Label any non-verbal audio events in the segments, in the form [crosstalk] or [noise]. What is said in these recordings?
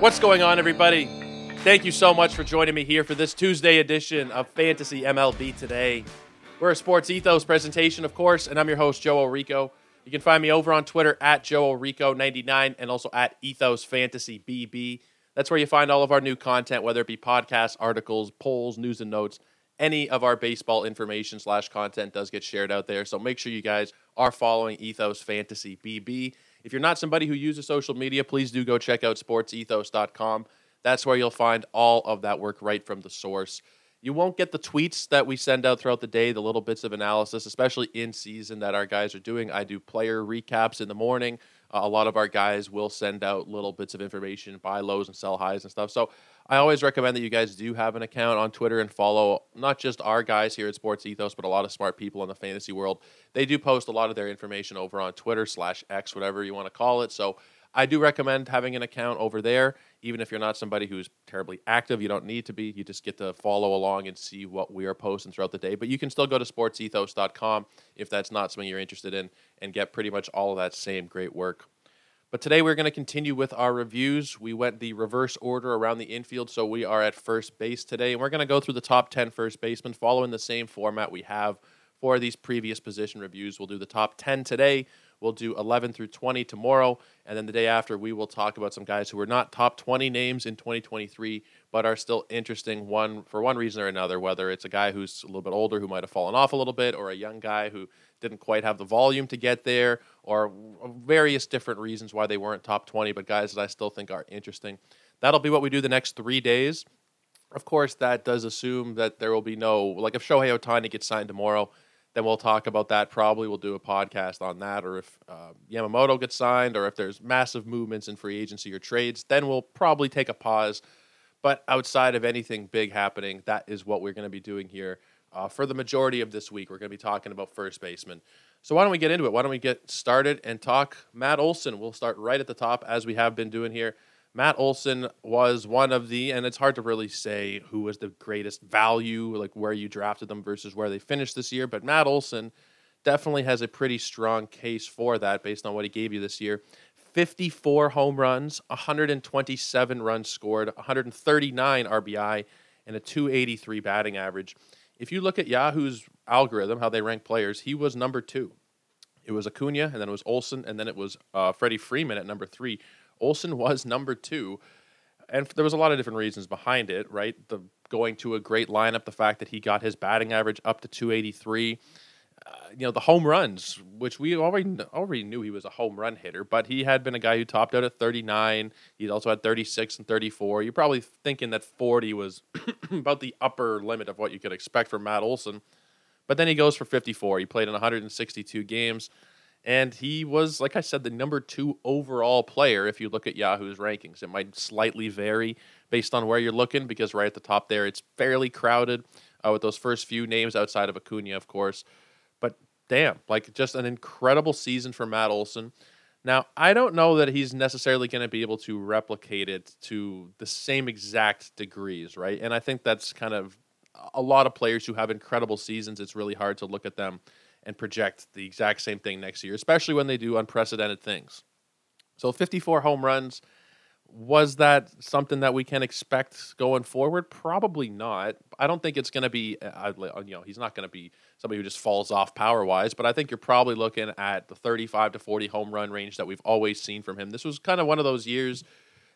What's going on, everybody? Thank you so much for joining me here for this Tuesday edition of Fantasy MLB Today. We're a sports ethos presentation, of course, and I'm your host, Joe Orico. You can find me over on Twitter at Joe Orico99 and also at Ethos Fantasy BB. That's where you find all of our new content, whether it be podcasts, articles, polls, news and notes. Any of our baseball information slash content does get shared out there. So make sure you guys are following Ethos Fantasy BB. If you're not somebody who uses social media, please do go check out sportsethos.com. That's where you'll find all of that work right from the source. You won't get the tweets that we send out throughout the day, the little bits of analysis, especially in season that our guys are doing. I do player recaps in the morning. Uh, a lot of our guys will send out little bits of information, buy lows and sell highs and stuff. So I always recommend that you guys do have an account on Twitter and follow not just our guys here at Sports Ethos, but a lot of smart people in the fantasy world. They do post a lot of their information over on Twitter slash X, whatever you want to call it. So I do recommend having an account over there, even if you're not somebody who's terribly active. You don't need to be. You just get to follow along and see what we are posting throughout the day. But you can still go to sportsethos.com if that's not something you're interested in and get pretty much all of that same great work. But today we're going to continue with our reviews. We went the reverse order around the infield, so we are at first base today. And we're going to go through the top 10 first basemen following the same format we have for these previous position reviews. We'll do the top 10 today. We'll do 11 through 20 tomorrow. And then the day after, we will talk about some guys who are not top 20 names in 2023, but are still interesting one for one reason or another, whether it's a guy who's a little bit older who might have fallen off a little bit, or a young guy who didn't quite have the volume to get there, or various different reasons why they weren't top 20, but guys that I still think are interesting. That'll be what we do the next three days. Of course, that does assume that there will be no, like if Shohei Ohtani gets signed tomorrow, then we'll talk about that. Probably we'll do a podcast on that, or if uh, Yamamoto gets signed, or if there's massive movements in free agency or trades, then we'll probably take a pause. But outside of anything big happening, that is what we're going to be doing here uh, for the majority of this week. We're going to be talking about first baseman. So why don't we get into it? Why don't we get started and talk Matt Olson? We'll start right at the top as we have been doing here. Matt Olson was one of the, and it's hard to really say who was the greatest value, like where you drafted them versus where they finished this year. But Matt Olson definitely has a pretty strong case for that based on what he gave you this year. 54 home runs, 127 runs scored, 139 RBI, and a 283 batting average. If you look at Yahoo's algorithm, how they rank players, he was number two. It was Acuna, and then it was Olson, and then it was uh, Freddie Freeman at number three. Olson was number two, and there was a lot of different reasons behind it, right? The going to a great lineup, the fact that he got his batting average up to 283. Uh, you know the home runs, which we already already knew he was a home run hitter, but he had been a guy who topped out at 39. He also had 36 and 34. You're probably thinking that 40 was [clears throat] about the upper limit of what you could expect from Matt Olson, but then he goes for 54. He played in 162 games. And he was, like I said, the number two overall player if you look at Yahoo's rankings. It might slightly vary based on where you're looking because right at the top there, it's fairly crowded uh, with those first few names outside of Acuna, of course. But damn, like just an incredible season for Matt Olson. Now, I don't know that he's necessarily going to be able to replicate it to the same exact degrees, right? And I think that's kind of a lot of players who have incredible seasons. It's really hard to look at them and project the exact same thing next year, especially when they do unprecedented things. So 54 home runs. Was that something that we can expect going forward? Probably not. I don't think it's going to be, uh, you know, he's not going to be somebody who just falls off power wise, but I think you're probably looking at the 35 to 40 home run range that we've always seen from him. This was kind of one of those years,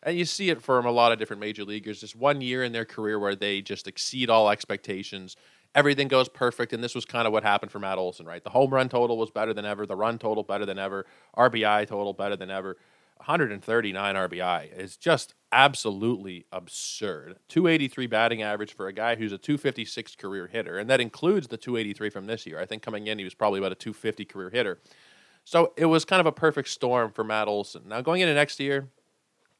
and you see it from a lot of different major leaguers, just one year in their career where they just exceed all expectations everything goes perfect. And this was kind of what happened for Matt Olson, right? The home run total was better than ever, the run total better than ever, RBI total better than ever. 139 RBI is just absolutely absurd. 283 batting average for a guy who's a 256 career hitter, and that includes the 283 from this year. I think coming in, he was probably about a 250 career hitter. So it was kind of a perfect storm for Matt Olson. Now, going into next year,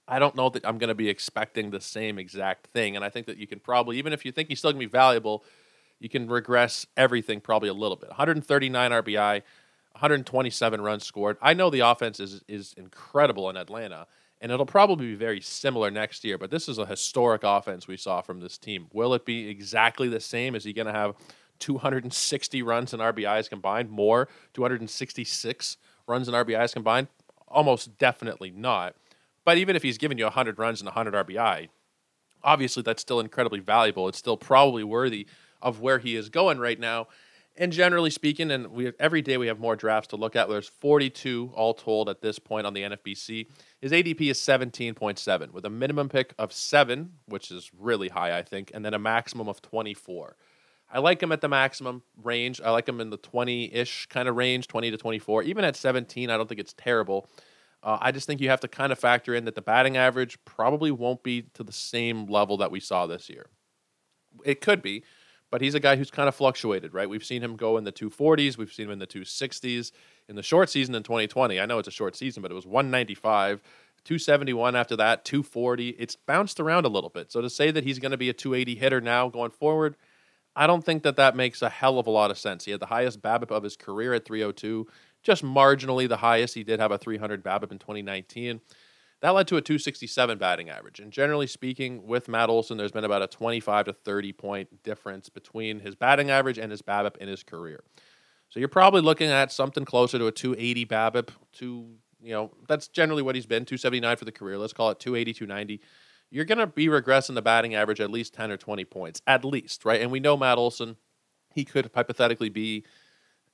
I don't know that I'm going to be expecting the same exact thing. And I think that you can probably, even if you think he's still going to be valuable, you can regress everything probably a little bit. 139 RBI, 127 runs scored. I know the offense is is incredible in Atlanta, and it'll probably be very similar next year. But this is a historic offense we saw from this team. Will it be exactly the same? Is he going to have 260 runs and RBIs combined? More 266 runs and RBIs combined? Almost definitely not. But even if he's giving you 100 runs and 100 RBI, obviously that's still incredibly valuable. It's still probably worthy of where he is going right now. And generally speaking, and we every day we have more drafts to look at. There's 42 all told at this point on the NFBC. His ADP is 17.7 with a minimum pick of seven, which is really high, I think, and then a maximum of 24. I like him at the maximum range. I like him in the 20 ish kind of range, 20 to 24. Even at 17, I don't think it's terrible. Uh, I just think you have to kind of factor in that the batting average probably won't be to the same level that we saw this year. It could be, but he's a guy who's kind of fluctuated, right? We've seen him go in the 240s, we've seen him in the 260s. In the short season in 2020, I know it's a short season, but it was 195, 271 after that, 240. It's bounced around a little bit. So to say that he's going to be a 280 hitter now going forward, I don't think that that makes a hell of a lot of sense. He had the highest BABIP of his career at 302, just marginally the highest. He did have a 300 BABIP in 2019. That led to a 267 batting average. And generally speaking, with Matt Olson, there's been about a 25 to 30 point difference between his batting average and his BABIP in his career. So you're probably looking at something closer to a 280 BABIP. To you know, that's generally what he's been 279 for the career. Let's call it 280, 290 you're going to be regressing the batting average at least 10 or 20 points, at least, right? And we know Matt Olson, he could hypothetically be,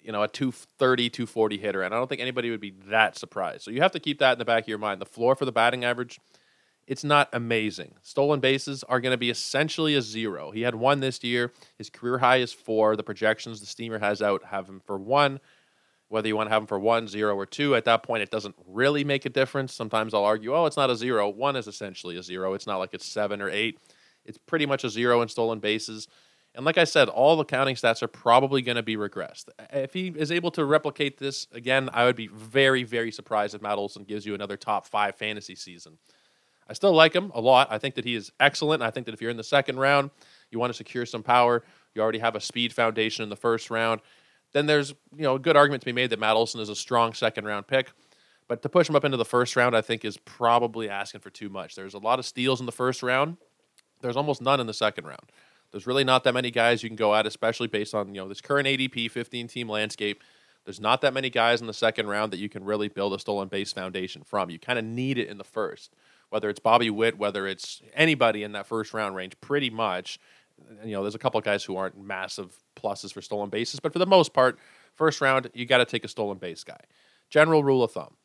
you know, a 230, 240 hitter. And I don't think anybody would be that surprised. So you have to keep that in the back of your mind. The floor for the batting average, it's not amazing. Stolen bases are going to be essentially a zero. He had one this year. His career high is four. The projections the Steamer has out have him for one whether you want to have them for one, zero, or two. At that point, it doesn't really make a difference. Sometimes I'll argue, oh, it's not a zero. One is essentially a zero. It's not like it's seven or eight. It's pretty much a zero in stolen bases. And like I said, all the counting stats are probably going to be regressed. If he is able to replicate this again, I would be very, very surprised if Matt Olson gives you another top five fantasy season. I still like him a lot. I think that he is excellent. I think that if you're in the second round, you want to secure some power. You already have a speed foundation in the first round then there's you know a good argument to be made that Matt Olson is a strong second round pick. But to push him up into the first round, I think is probably asking for too much. There's a lot of steals in the first round. There's almost none in the second round. There's really not that many guys you can go at, especially based on you know this current ADP 15 team landscape. There's not that many guys in the second round that you can really build a stolen base foundation from. You kind of need it in the first, whether it's Bobby Witt, whether it's anybody in that first round range, pretty much you know, there's a couple of guys who aren't massive pluses for stolen bases, but for the most part, first round, you got to take a stolen base guy. General rule of thumb.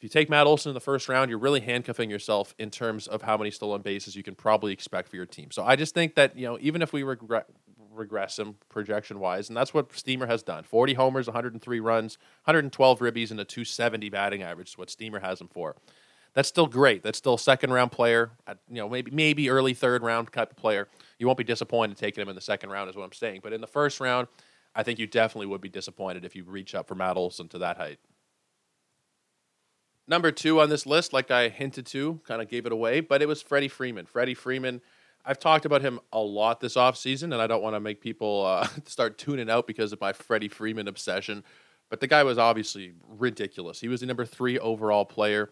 If you take Matt Olson in the first round, you're really handcuffing yourself in terms of how many stolen bases you can probably expect for your team. So I just think that, you know, even if we regress him projection wise, and that's what Steamer has done 40 homers, 103 runs, 112 ribbies, and a 270 batting average is what Steamer has him for. That's still great. That's still second round player, you know, maybe maybe early third round type of player you won't be disappointed taking him in the second round, is what I'm saying. But in the first round, I think you definitely would be disappointed if you reach up for Matt Olson to that height. Number two on this list, like I hinted to, kind of gave it away, but it was Freddie Freeman. Freddie Freeman, I've talked about him a lot this offseason, and I don't want to make people uh, [laughs] start tuning out because of my Freddie Freeman obsession. But the guy was obviously ridiculous. He was the number three overall player.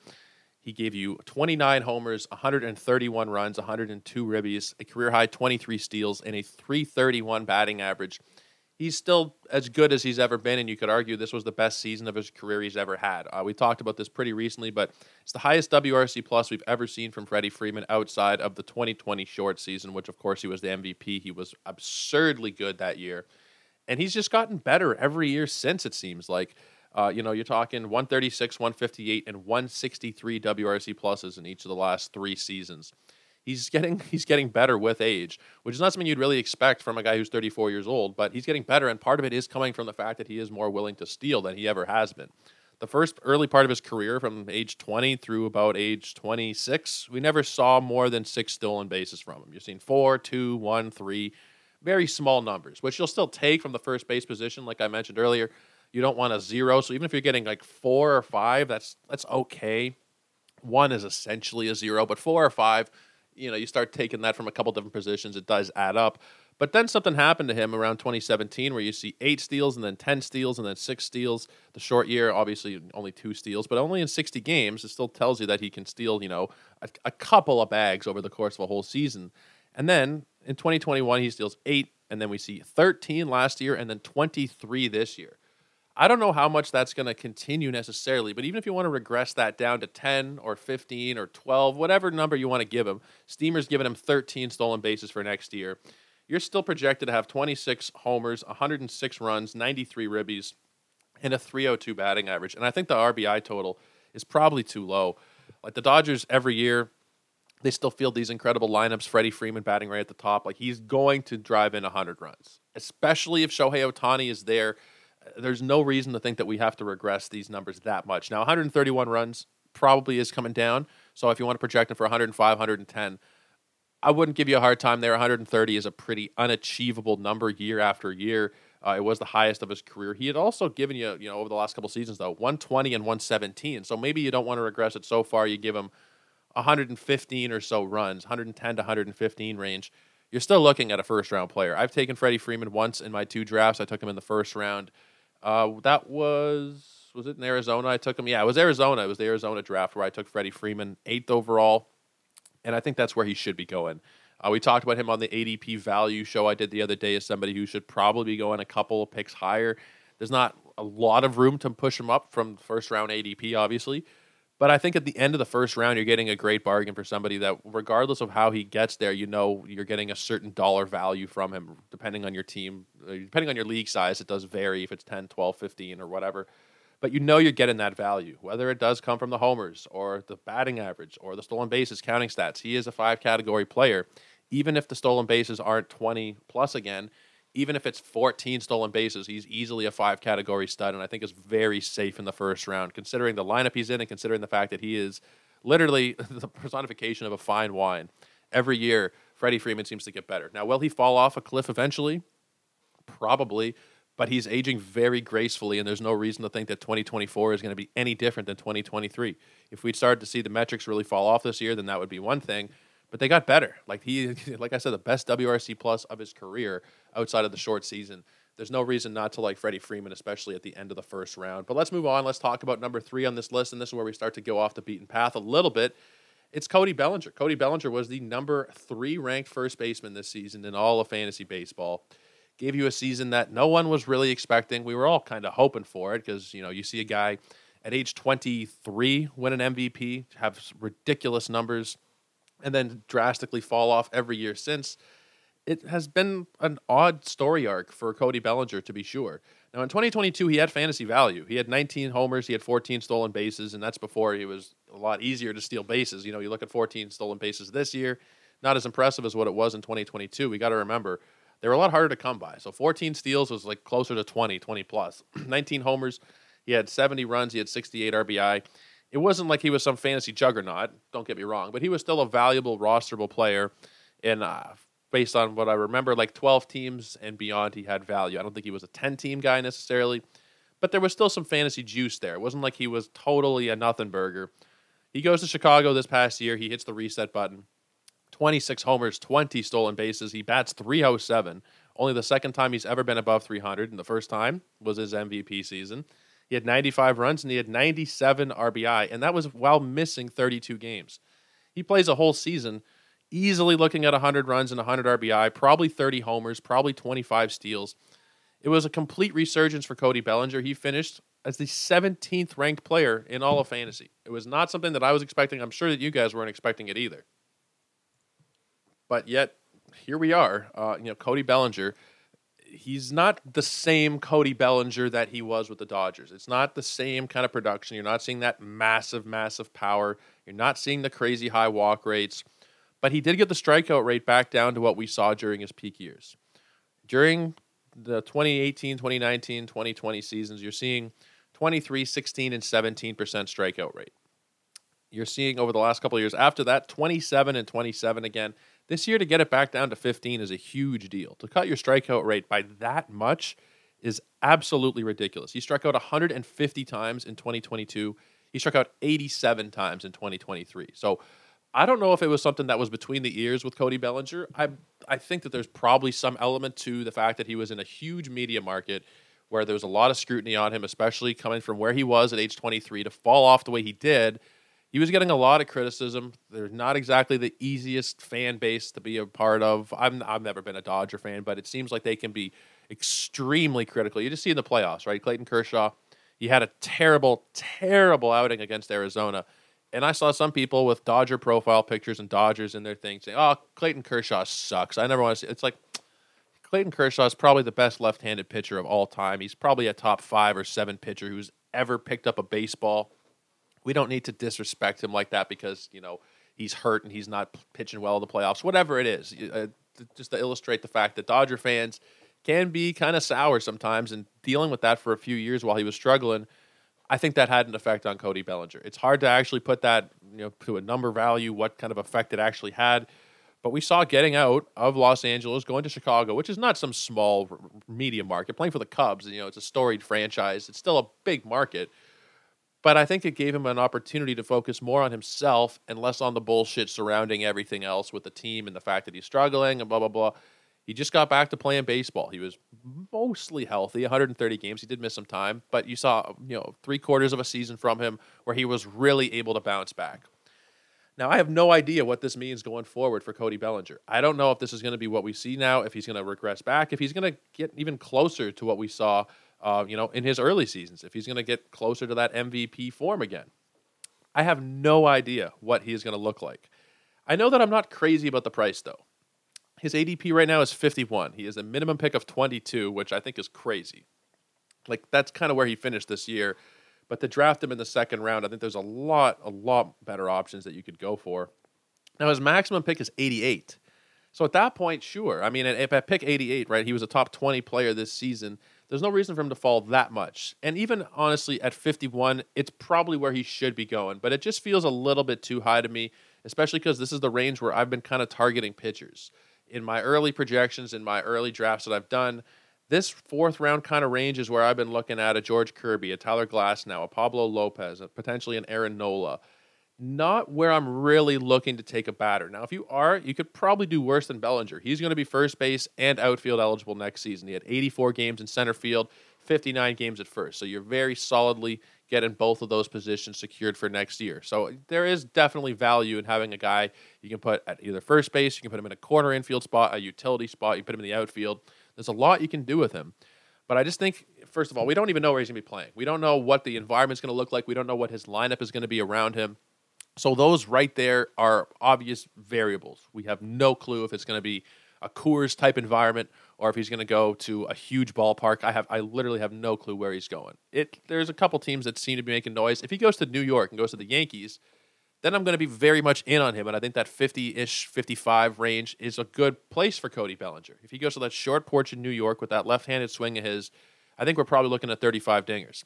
He gave you 29 homers, 131 runs, 102 ribbies, a career high 23 steals, and a 331 batting average. He's still as good as he's ever been, and you could argue this was the best season of his career he's ever had. Uh, we talked about this pretty recently, but it's the highest WRC plus we've ever seen from Freddie Freeman outside of the 2020 short season, which of course he was the MVP. He was absurdly good that year, and he's just gotten better every year since. It seems like. Uh, you know, you're talking 136, 158, and 163 WRC pluses in each of the last three seasons. He's getting [laughs] he's getting better with age, which is not something you'd really expect from a guy who's 34 years old. But he's getting better, and part of it is coming from the fact that he is more willing to steal than he ever has been. The first early part of his career, from age 20 through about age 26, we never saw more than six stolen bases from him. You've seen four, two, one, three, very small numbers, which you'll still take from the first base position, like I mentioned earlier. You don't want a zero. So even if you're getting like four or five, that's that's okay. One is essentially a zero, but four or five, you know, you start taking that from a couple different positions, it does add up. But then something happened to him around 2017 where you see eight steals and then 10 steals and then six steals. The short year, obviously only two steals, but only in 60 games, it still tells you that he can steal, you know, a, a couple of bags over the course of a whole season. And then in 2021, he steals eight, and then we see 13 last year and then 23 this year. I don't know how much that's going to continue necessarily, but even if you want to regress that down to 10 or 15 or 12, whatever number you want to give him, Steamer's giving him 13 stolen bases for next year. You're still projected to have 26 homers, 106 runs, 93 ribbies, and a 302 batting average. And I think the RBI total is probably too low. Like the Dodgers every year, they still field these incredible lineups. Freddie Freeman batting right at the top. Like he's going to drive in 100 runs, especially if Shohei Ohtani is there there's no reason to think that we have to regress these numbers that much. Now, 131 runs probably is coming down. So if you want to project him for 105, 110, I wouldn't give you a hard time there. 130 is a pretty unachievable number year after year. Uh, it was the highest of his career. He had also given you, you know, over the last couple seasons though, 120 and 117. So maybe you don't want to regress it so far. You give him 115 or so runs, 110 to 115 range. You're still looking at a first round player. I've taken Freddie Freeman once in my two drafts. I took him in the first round. Uh, that was was it in Arizona? I took him. Yeah, it was Arizona. It was the Arizona draft where I took Freddie Freeman eighth overall, and I think that's where he should be going. Uh, we talked about him on the ADP value show I did the other day as somebody who should probably be going a couple of picks higher. There's not a lot of room to push him up from first round ADP, obviously, but I think at the end of the first round, you're getting a great bargain for somebody that, regardless of how he gets there, you know you're getting a certain dollar value from him, depending on your team, uh, depending on your league size. It does vary if it's 10, 12, 15, or whatever. But you know you're getting that value, whether it does come from the homers or the batting average or the stolen bases counting stats. He is a five category player. Even if the stolen bases aren't 20 plus again, even if it's 14 stolen bases, he's easily a five category stud, and I think is very safe in the first round, considering the lineup he's in and considering the fact that he is literally [laughs] the personification of a fine wine. Every year, Freddie Freeman seems to get better. Now, will he fall off a cliff eventually? Probably, but he's aging very gracefully, and there's no reason to think that 2024 is going to be any different than 2023. If we started to see the metrics really fall off this year, then that would be one thing but they got better. Like he, [laughs] like I said, the best WRC plus of his career outside of the short season. There's no reason not to like Freddie Freeman, especially at the end of the first round. But let's move on. Let's talk about number three on this list, and this is where we start to go off the beaten path a little bit. It's Cody Bellinger. Cody Bellinger was the number three ranked first baseman this season in all of fantasy baseball. Gave you a season that no one was really expecting. We were all kind of hoping for it because you know you see a guy at age 23 win an MVP, have ridiculous numbers and then drastically fall off every year since. It has been an odd story arc for Cody Bellinger, to be sure. Now, in 2022, he had fantasy value. He had 19 homers, he had 14 stolen bases, and that's before he was a lot easier to steal bases. You know, you look at 14 stolen bases this year, not as impressive as what it was in 2022. We got to remember they were a lot harder to come by. So 14 steals was like closer to 20, 20 plus. [clears throat] 19 homers, he had 70 runs, he had 68 RBI it wasn't like he was some fantasy juggernaut. Don't get me wrong, but he was still a valuable rosterable player. And uh, based on what I remember, like 12 teams and beyond, he had value. I don't think he was a 10 team guy necessarily, but there was still some fantasy juice there. It wasn't like he was totally a nothing burger. He goes to Chicago this past year. He hits the reset button. 26 homers, 20 stolen bases. He bats 307. Only the second time he's ever been above 300, and the first time was his MVP season. He had 95 runs and he had 97 RBI, and that was while missing 32 games. He plays a whole season easily looking at 100 runs and 100 RBI, probably 30 homers, probably 25 steals. It was a complete resurgence for Cody Bellinger. He finished as the 17th ranked player in all of fantasy. It was not something that I was expecting. I'm sure that you guys weren't expecting it either. But yet, here we are. Uh, you know, Cody Bellinger he's not the same Cody Bellinger that he was with the Dodgers. It's not the same kind of production. You're not seeing that massive, massive power. You're not seeing the crazy high walk rates. But he did get the strikeout rate back down to what we saw during his peak years. During the 2018, 2019, 2020 seasons, you're seeing 23, 16, and 17% strikeout rate. You're seeing over the last couple of years after that, 27 and 27 again. This year, to get it back down to 15 is a huge deal. To cut your strikeout rate by that much is absolutely ridiculous. He struck out 150 times in 2022. He struck out 87 times in 2023. So I don't know if it was something that was between the ears with Cody Bellinger. I I think that there's probably some element to the fact that he was in a huge media market where there was a lot of scrutiny on him, especially coming from where he was at age 23 to fall off the way he did he was getting a lot of criticism. They're not exactly the easiest fan base to be a part of. I'm I've never been a Dodger fan, but it seems like they can be extremely critical. You just see in the playoffs, right? Clayton Kershaw, he had a terrible, terrible outing against Arizona. And I saw some people with Dodger profile pictures and Dodgers in their thing saying, "Oh, Clayton Kershaw sucks." I never want to see. It's like Clayton Kershaw is probably the best left-handed pitcher of all time. He's probably a top five or seven pitcher who's ever picked up a baseball. We don't need to disrespect him like that because you know he's hurt and he's not pitching well in the playoffs. Whatever it is, uh, just to illustrate the fact that Dodger fans can be kind of sour sometimes, and dealing with that for a few years while he was struggling I think that had an effect on Cody Bellinger. It's hard to actually put that you know to a number value, what kind of effect it actually had. But we saw getting out of Los Angeles, going to Chicago, which is not some small media market. Playing for the Cubs, you know, it's a storied franchise. It's still a big market. But I think it gave him an opportunity to focus more on himself and less on the bullshit surrounding everything else with the team and the fact that he's struggling and blah blah blah. He just got back to playing baseball. He was mostly healthy, 130 games. He did miss some time, but you saw, you know, three quarters of a season from him where he was really able to bounce back. Now, I have no idea what this means going forward for Cody Bellinger. I don't know if this is going to be what we see now, if he's going to regress back, if he's going to get even closer to what we saw, uh, you know, in his early seasons, if he's going to get closer to that MVP form again. I have no idea what he is going to look like. I know that I'm not crazy about the price, though. His ADP right now is 51. He has a minimum pick of 22, which I think is crazy. Like that's kind of where he finished this year. But to draft him in the second round, I think there's a lot, a lot better options that you could go for. Now his maximum pick is 88. So at that point, sure. I mean, if at pick 88, right, he was a top 20 player this season. There's no reason for him to fall that much. And even honestly, at 51, it's probably where he should be going. But it just feels a little bit too high to me, especially because this is the range where I've been kind of targeting pitchers in my early projections, in my early drafts that I've done, this fourth round kind of range is where I've been looking at a George Kirby, a Tyler Glasnow, a Pablo Lopez, a, potentially an Aaron Nola. Not where I'm really looking to take a batter. Now, if you are, you could probably do worse than Bellinger. He's going to be first base and outfield eligible next season. He had 84 games in center field, 59 games at first. So you're very solidly getting both of those positions secured for next year. So there is definitely value in having a guy you can put at either first base, you can put him in a corner infield spot, a utility spot, you put him in the outfield. There's a lot you can do with him. But I just think, first of all, we don't even know where he's going to be playing. We don't know what the environment's going to look like. We don't know what his lineup is going to be around him. So those right there are obvious variables. We have no clue if it's going to be a Coors type environment or if he's going to go to a huge ballpark. I have I literally have no clue where he's going. It there's a couple teams that seem to be making noise. If he goes to New York and goes to the Yankees, then I'm going to be very much in on him. And I think that 50-ish, 55 range is a good place for Cody Bellinger. If he goes to that short porch in New York with that left-handed swing of his, I think we're probably looking at 35 dingers.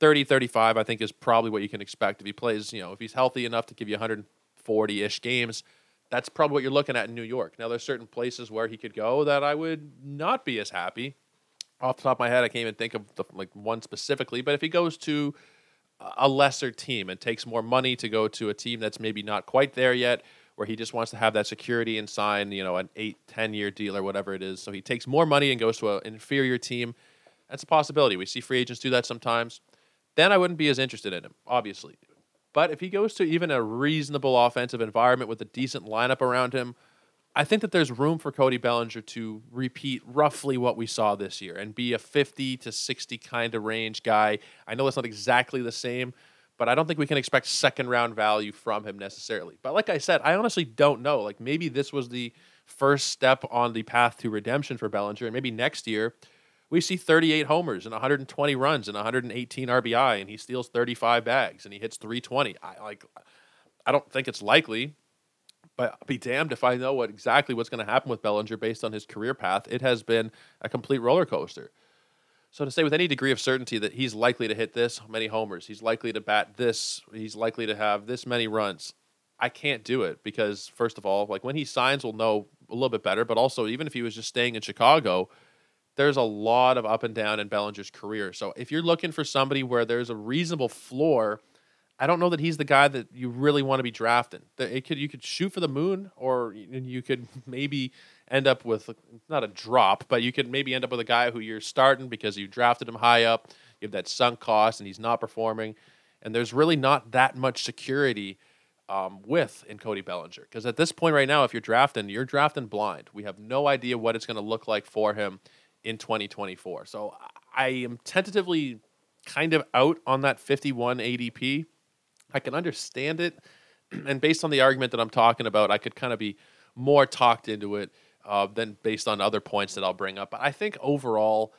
30, 35, I think is probably what you can expect if he plays, you know, if he's healthy enough to give you 140-ish games that's probably what you're looking at in New York. Now, there's certain places where he could go that I would not be as happy. Off the top of my head, I can't even think of the, like one specifically. But if he goes to a lesser team and takes more money to go to a team that's maybe not quite there yet, where he just wants to have that security and sign, you know, an eight, ten year deal or whatever it is. So he takes more money and goes to an inferior team. That's a possibility. We see free agents do that sometimes. Then I wouldn't be as interested in him, obviously. But if he goes to even a reasonable offensive environment with a decent lineup around him, I think that there's room for Cody Bellinger to repeat roughly what we saw this year and be a 50 to 60 kind of range guy. I know it's not exactly the same, but I don't think we can expect second round value from him necessarily. But like I said, I honestly don't know. Like maybe this was the first step on the path to redemption for Bellinger, and maybe next year we see 38 homers and 120 runs and 118 RBI, and he steals 35 bags and he hits 320. I like, I don't think it's likely, but I'll be damned if I know what exactly what's going to happen with Bellinger based on his career path. It has been a complete roller coaster. So to say with any degree of certainty that he's likely to hit this many homers, he's likely to bat this, he's likely to have this many runs, I can't do it because first of all, like when he signs, we'll know a little bit better. But also, even if he was just staying in Chicago, there's a lot of up and down in Bellinger's career. So if you're looking for somebody where there's a reasonable floor, I don't know that he's the guy that you really want to be drafting. It could you could shoot for the moon, or you could [laughs] maybe end up with not a drop, but you could maybe end up with a guy who you're starting because you drafted him high up. You have that sunk cost, and he's not performing. And there's really not that much security um, with in Cody Bellinger because at this point right now, if you're drafting, you're drafting blind. We have no idea what it's going to look like for him in 2024. So I am tentatively kind of out on that 51 ADP. I can understand it. [clears throat] And based on the argument that I'm talking about, I could kind of be more talked into it uh, than based on other points that I'll bring up. But I think overall,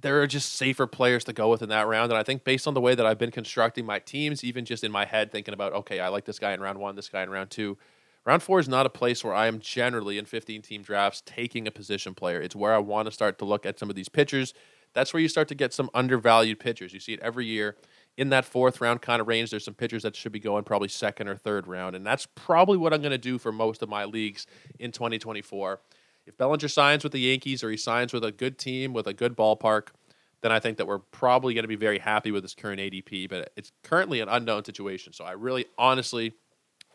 there are just safer players to go with in that round. And I think based on the way that I've been constructing my teams, even just in my head, thinking about, okay, I like this guy in round one, this guy in round two. Round four is not a place where I am generally in 15 team drafts taking a position player. It's where I want to start to look at some of these pitchers that's where you start to get some undervalued pitchers. You see it every year in that fourth round kind of range. There's some pitchers that should be going probably second or third round, and that's probably what I'm going to do for most of my leagues in 2024. If Bellinger signs with the Yankees or he signs with a good team with a good ballpark, then I think that we're probably going to be very happy with his current ADP. But it's currently an unknown situation, so I really, honestly,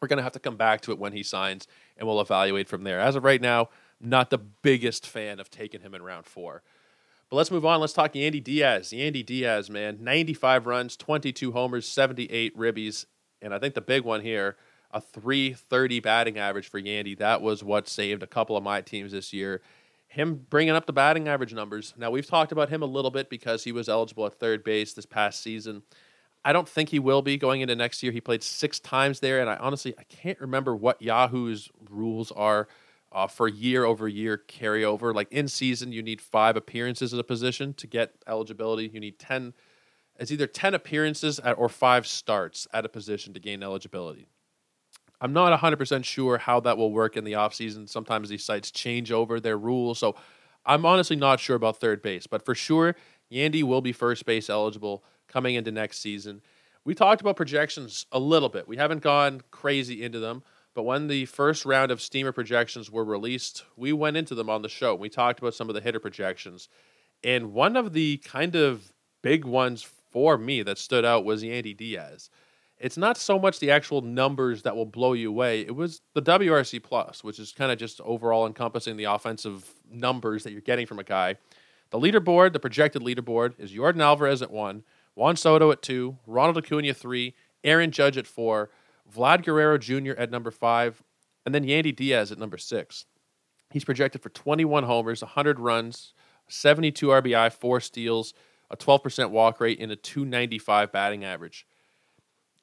we're going to have to come back to it when he signs, and we'll evaluate from there. As of right now, not the biggest fan of taking him in round four. But let's move on. Let's talk Yandy Diaz. Yandy Diaz, man, 95 runs, 22 homers, 78 ribbies. And I think the big one here, a 330 batting average for Yandy. That was what saved a couple of my teams this year. Him bringing up the batting average numbers. Now, we've talked about him a little bit because he was eligible at third base this past season. I don't think he will be going into next year. He played six times there, and I honestly I can't remember what Yahoo's rules are uh, for year over year carryover. Like in season, you need five appearances at a position to get eligibility. You need 10, it's either 10 appearances at, or five starts at a position to gain eligibility. I'm not 100% sure how that will work in the offseason. Sometimes these sites change over their rules. So I'm honestly not sure about third base, but for sure, Yandy will be first base eligible coming into next season. We talked about projections a little bit. We haven't gone crazy into them. But when the first round of steamer projections were released, we went into them on the show. We talked about some of the hitter projections. And one of the kind of big ones for me that stood out was Yandy Diaz. It's not so much the actual numbers that will blow you away. It was the WRC plus, which is kind of just overall encompassing the offensive numbers that you're getting from a guy. The leaderboard, the projected leaderboard, is Yordan Alvarez at one, Juan Soto at two, Ronald Acuna three, Aaron Judge at four, Vlad Guerrero Jr. at number five, and then Yandy Diaz at number six. He's projected for 21 homers, 100 runs, 72 RBI, four steals, a 12% walk rate, and a 295 batting average.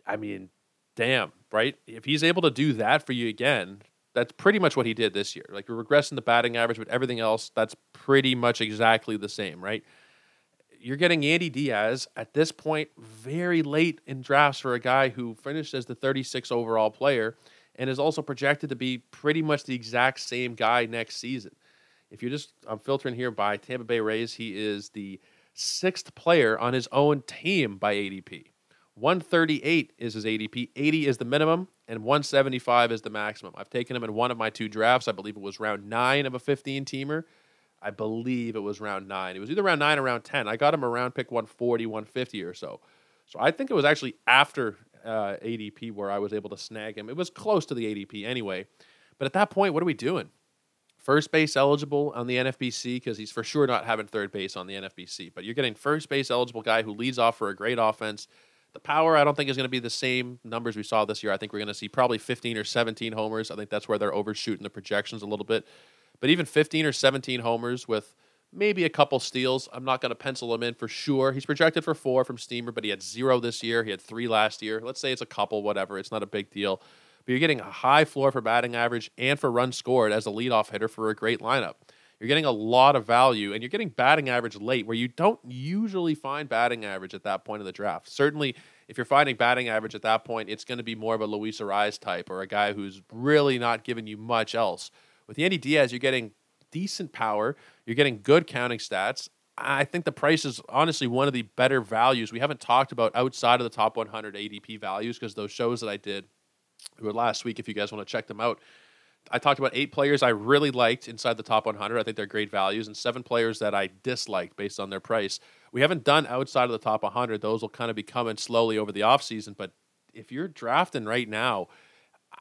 I mean, damn, right? If he's able to do that for you again, that's pretty much what he did this year. Like you're regressing the batting average, but everything else, that's pretty much exactly the same, right? you're getting Yandy Diaz at this point very late in drafts for a guy who finished as the 36 overall player and is also projected to be pretty much the exact same guy next season. If you're just, I'm filtering here by Tampa Bay Rays, he is the sixth player on his own team by ADP. 138 is his ADP, 80 is the minimum, and 175 is the maximum. I've taken him in one of my two drafts. I believe it was round nine of a 15 teamer. I believe it was round nine. It was either round nine or round 10. I got him around pick 140, 150 or so. So I think it was actually after uh, ADP where I was able to snag him. It was close to the ADP anyway. But at that point, what are we doing? First base eligible on the NFBC because he's for sure not having third base on the NFBC. But you're getting first base eligible guy who leads off for a great offense. The power, I don't think, is going to be the same numbers we saw this year. I think we're going to see probably 15 or 17 homers. I think that's where they're overshooting the projections a little bit. But even 15 or 17 homers with maybe a couple steals, I'm not going to pencil him in for sure. He's projected for four from Steamer, but he had zero this year. He had three last year. Let's say it's a couple, whatever. It's not a big deal. But you're getting a high floor for batting average and for runs scored as a leadoff hitter for a great lineup. You're getting a lot of value, and you're getting batting average late, where you don't usually find batting average at that point of the draft. Certainly, if you're finding batting average at that point, it's going to be more of a Luis Arraez type or a guy who's really not giving you much else. With Yandy Diaz, you're getting decent power, you're getting good counting stats. I think the price is honestly one of the better values. We haven't talked about outside of the top 100 ADP values because those shows that I did were last week. If you guys want to check them out, I talked about eight players I really liked inside the top 100. I think they're great values, and seven players that I disliked based on their price. We haven't done outside of the top 100. Those will kind of be coming slowly over the offseason. But if you're drafting right now,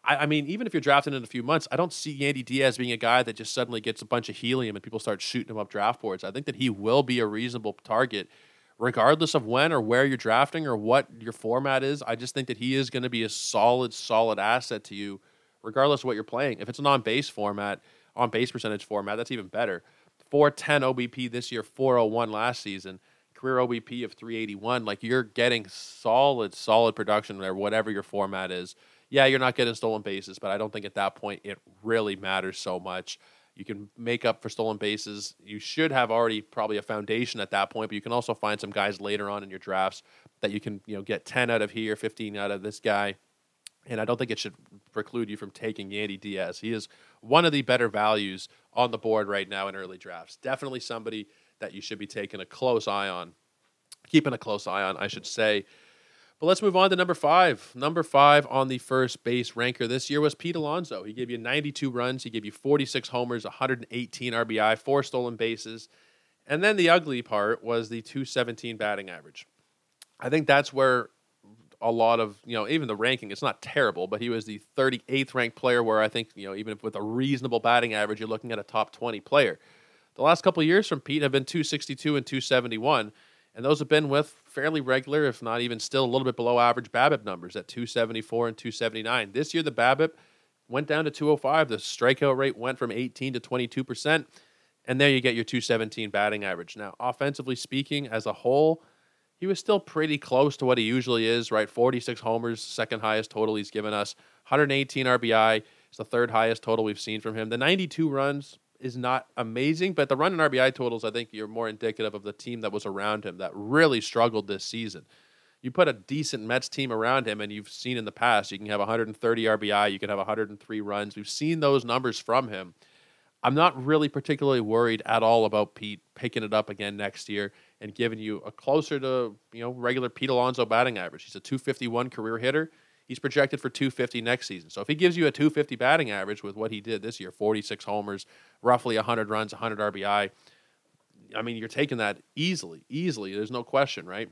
I, I, mean, even if you're drafting in a few months, I don't see Yandy Diaz being a guy that just suddenly gets a bunch of helium and people start shooting him up draft boards. I think that he will be a reasonable target, regardless of when or where you're drafting or what your format is. I just think that he is going to be a solid, solid asset to you, regardless of what you're playing. If it's an on base format, on base percentage format, that's even better. 410 OBP this year, 401 last season, career OBP of 381. Like you're getting solid, solid production there, whatever your format is. Yeah, you're not getting stolen bases, but I don't think at that point it really matters so much. You can make up for stolen bases. You should have already probably a foundation at that point, but you can also find some guys later on in your drafts that you can, you know, get 10 out of here, 15 out of this guy. And I don't think it should preclude you from taking Yandy Diaz. He is one of the better values on the board right now in early drafts. Definitely somebody that you should be taking a close eye on, keeping a close eye on, I should say. But let's move on to number five. Number five on the first base ranker this year was Pete Alonso. He gave you 92 runs, he gave you 46 homers, 118 RBI, four stolen bases. And then the ugly part was the 217 batting average. I think that's where a lot of you know even the ranking it's not terrible but he was the 38th ranked player where i think you know even with a reasonable batting average you're looking at a top 20 player. The last couple years from pete have been 262 and 271 and those have been with fairly regular if not even still a little bit below average babip numbers at 274 and 279 this year the babip went down to 205 the strikeout rate went from 18 to 22 percent and there you get your 217 batting average. Now offensively speaking as a whole he was still pretty close to what he usually is, right? 46 homers, second highest total he's given us. 118 RBI is the third highest total we've seen from him. The 92 runs is not amazing, but the run and RBI totals, I think, you're more indicative of the team that was around him that really struggled this season. You put a decent Mets team around him, and you've seen in the past, you can have 130 RBI, you can have 103 runs. We've seen those numbers from him. I'm not really particularly worried at all about Pete picking it up again next year and giving you a closer to you know regular Pete Alonso batting average. He's a 251 career hitter. He's projected for 250 next season. So if he gives you a 250 batting average with what he did this year, 46 homers, roughly 100 runs, 100 RBI, I mean you're taking that easily, easily. There's no question, right?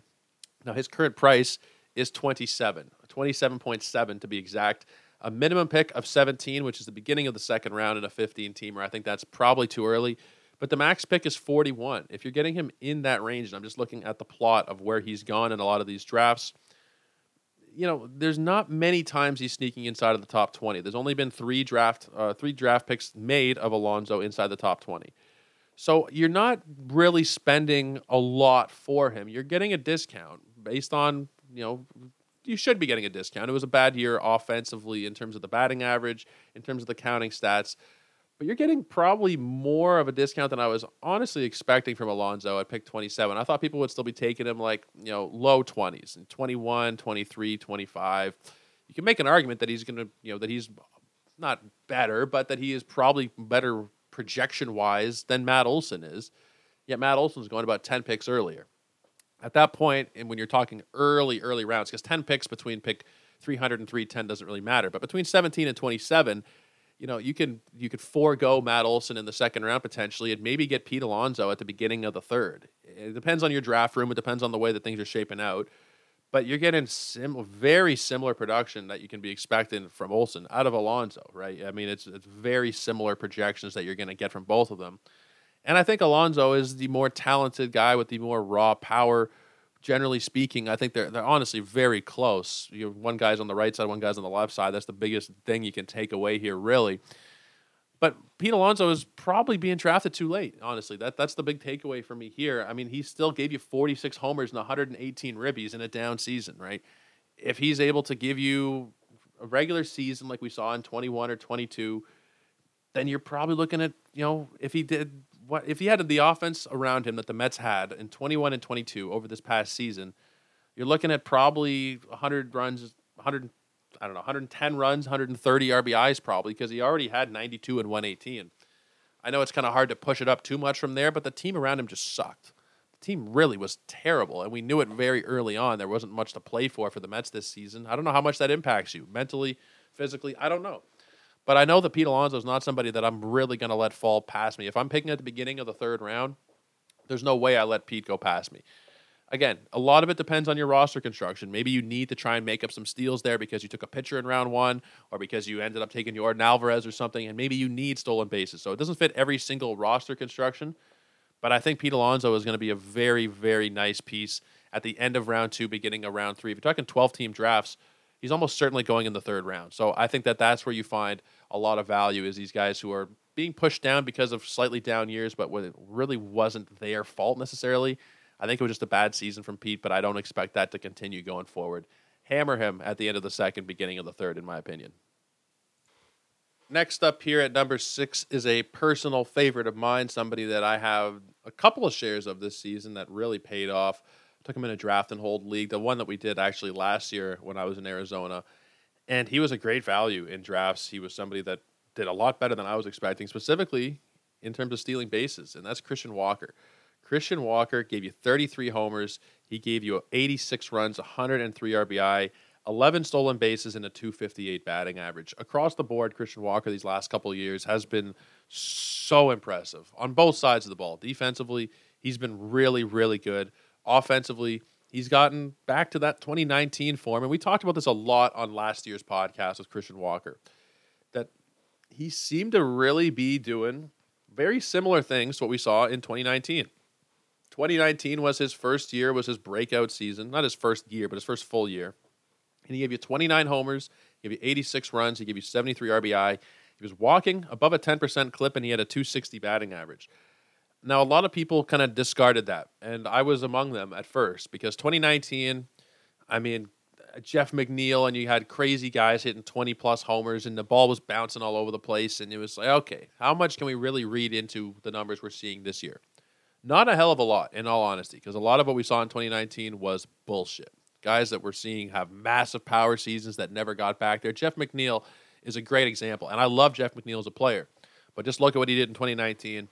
Now his current price is 27, 27.7 to be exact. A minimum pick of 17, which is the beginning of the second round in a 15 teamer. I think that's probably too early. But the max pick is 41. If you're getting him in that range, and I'm just looking at the plot of where he's gone in a lot of these drafts, you know, there's not many times he's sneaking inside of the top 20. There's only been three draft uh, three draft picks made of Alonso inside the top 20. So you're not really spending a lot for him. You're getting a discount based on, you know, you should be getting a discount. It was a bad year offensively in terms of the batting average, in terms of the counting stats but you're getting probably more of a discount than I was honestly expecting from Alonso at pick 27. I thought people would still be taking him like, you know, low 20s, 21, 23, 25. You can make an argument that he's going to, you know, that he's not better, but that he is probably better projection wise than Matt Olson is. Yet Matt Olson's going about 10 picks earlier. At that point, and when you're talking early, early rounds, because 10 picks between pick 300 and 310 doesn't really matter, but between 17 and 27, you know, you can you could forego Matt Olson in the second round potentially, and maybe get Pete Alonso at the beginning of the third. It depends on your draft room. It depends on the way that things are shaping out. But you're getting sim- very similar production that you can be expecting from Olson out of Alonso, right? I mean, it's it's very similar projections that you're going to get from both of them. And I think Alonso is the more talented guy with the more raw power generally speaking, I think they're they're honestly very close. You one guy's on the right side, one guy's on the left side. That's the biggest thing you can take away here, really. But Pete Alonso is probably being drafted too late. Honestly, that that's the big takeaway for me here. I mean, he still gave you 46 homers and 118 ribbies in a down season, right? If he's able to give you a regular season like we saw in 21 or 22, then you're probably looking at you know if he did what if he had the offense around him that the Mets had in 21 and 22 over this past season, you're looking at probably 100 runs, 100 I don't know, 110 runs, 130 RBIs probably because he already had 92 and 118. I know it's kind of hard to push it up too much from there, but the team around him just sucked. The team really was terrible, and we knew it very early on. There wasn't much to play for for the Mets this season. I don't know how much that impacts you mentally, physically. I don't know. But I know that Pete Alonso is not somebody that I'm really going to let fall past me. If I'm picking at the beginning of the third round, there's no way I let Pete go past me. Again, a lot of it depends on your roster construction. Maybe you need to try and make up some steals there because you took a pitcher in round one, or because you ended up taking Yordan Alvarez or something, and maybe you need stolen bases. So it doesn't fit every single roster construction. But I think Pete Alonso is going to be a very, very nice piece at the end of round two, beginning of round three. If you're talking 12 team drafts, he's almost certainly going in the third round. So I think that that's where you find a lot of value is these guys who are being pushed down because of slightly down years, but when it really wasn't their fault necessarily. I think it was just a bad season from Pete, but I don't expect that to continue going forward. Hammer him at the end of the second, beginning of the third, in my opinion. Next up here at number six is a personal favorite of mine, somebody that I have a couple of shares of this season that really paid off. Took him in a draft and hold league, the one that we did actually last year when I was in Arizona. And he was a great value in drafts. He was somebody that did a lot better than I was expecting, specifically in terms of stealing bases, and that's Christian Walker. Christian Walker gave you 33 homers. He gave you 86 runs, 103 RBI, 11 stolen bases, and a 258 batting average. Across the board, Christian Walker these last couple years has been so impressive on both sides of the ball. Defensively, he's been really, really good. Offensively, he's gotten back to that 2019 form. And we talked about this a lot on last year's podcast with Christian Walker. That he seemed to really be doing very similar things to what we saw in 2019. 2019 was his first year, was his breakout season. Not his first year, but his first full year. And he gave you 29 homers, he gave you 86 runs, he gave you 73 RBI. He was walking above a 10% clip, and he had a 260 batting average. Now, a lot of people kind of discarded that, and I was among them at first because 2019, I mean, Jeff McNeil, and you had crazy guys hitting 20 plus homers, and the ball was bouncing all over the place. And it was like, okay, how much can we really read into the numbers we're seeing this year? Not a hell of a lot, in all honesty, because a lot of what we saw in 2019 was bullshit. Guys that we're seeing have massive power seasons that never got back there. Jeff McNeil is a great example, and I love Jeff McNeil as a player, but just look at what he did in 2019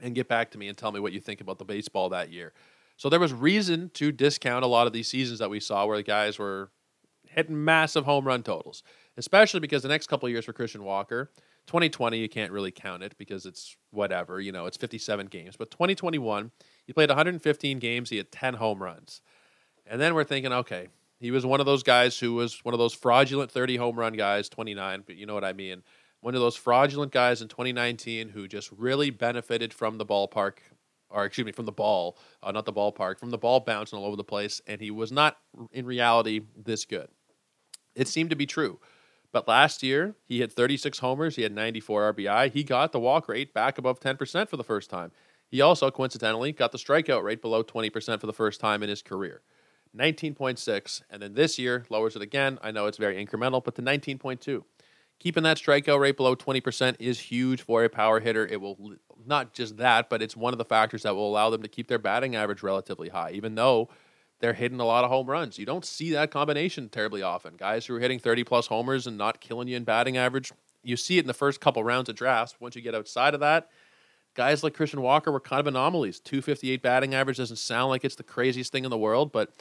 and get back to me and tell me what you think about the baseball that year. So there was reason to discount a lot of these seasons that we saw where the guys were hitting massive home run totals, especially because the next couple years for Christian Walker, 2020 you can't really count it because it's whatever, you know, it's 57 games. But 2021, he played 115 games, he had 10 home runs. And then we're thinking, okay, he was one of those guys who was one of those fraudulent 30 home run guys, 29, but you know what I mean. One of those fraudulent guys in 2019 who just really benefited from the ballpark or excuse me, from the ball, uh, not the ballpark, from the ball bouncing all over the place, and he was not in reality this good. It seemed to be true. But last year, he hit 36 homers, he had 94 RBI. He got the walk rate back above 10% for the first time. He also, coincidentally, got the strikeout rate below 20% for the first time in his career. 19.6, and then this year lowers it again. I know it's very incremental, but to 19.2. Keeping that strikeout rate below 20% is huge for a power hitter. It will not just that, but it's one of the factors that will allow them to keep their batting average relatively high, even though they're hitting a lot of home runs. You don't see that combination terribly often. Guys who are hitting 30 plus homers and not killing you in batting average, you see it in the first couple rounds of drafts. Once you get outside of that, guys like Christian Walker were kind of anomalies. 258 batting average doesn't sound like it's the craziest thing in the world, but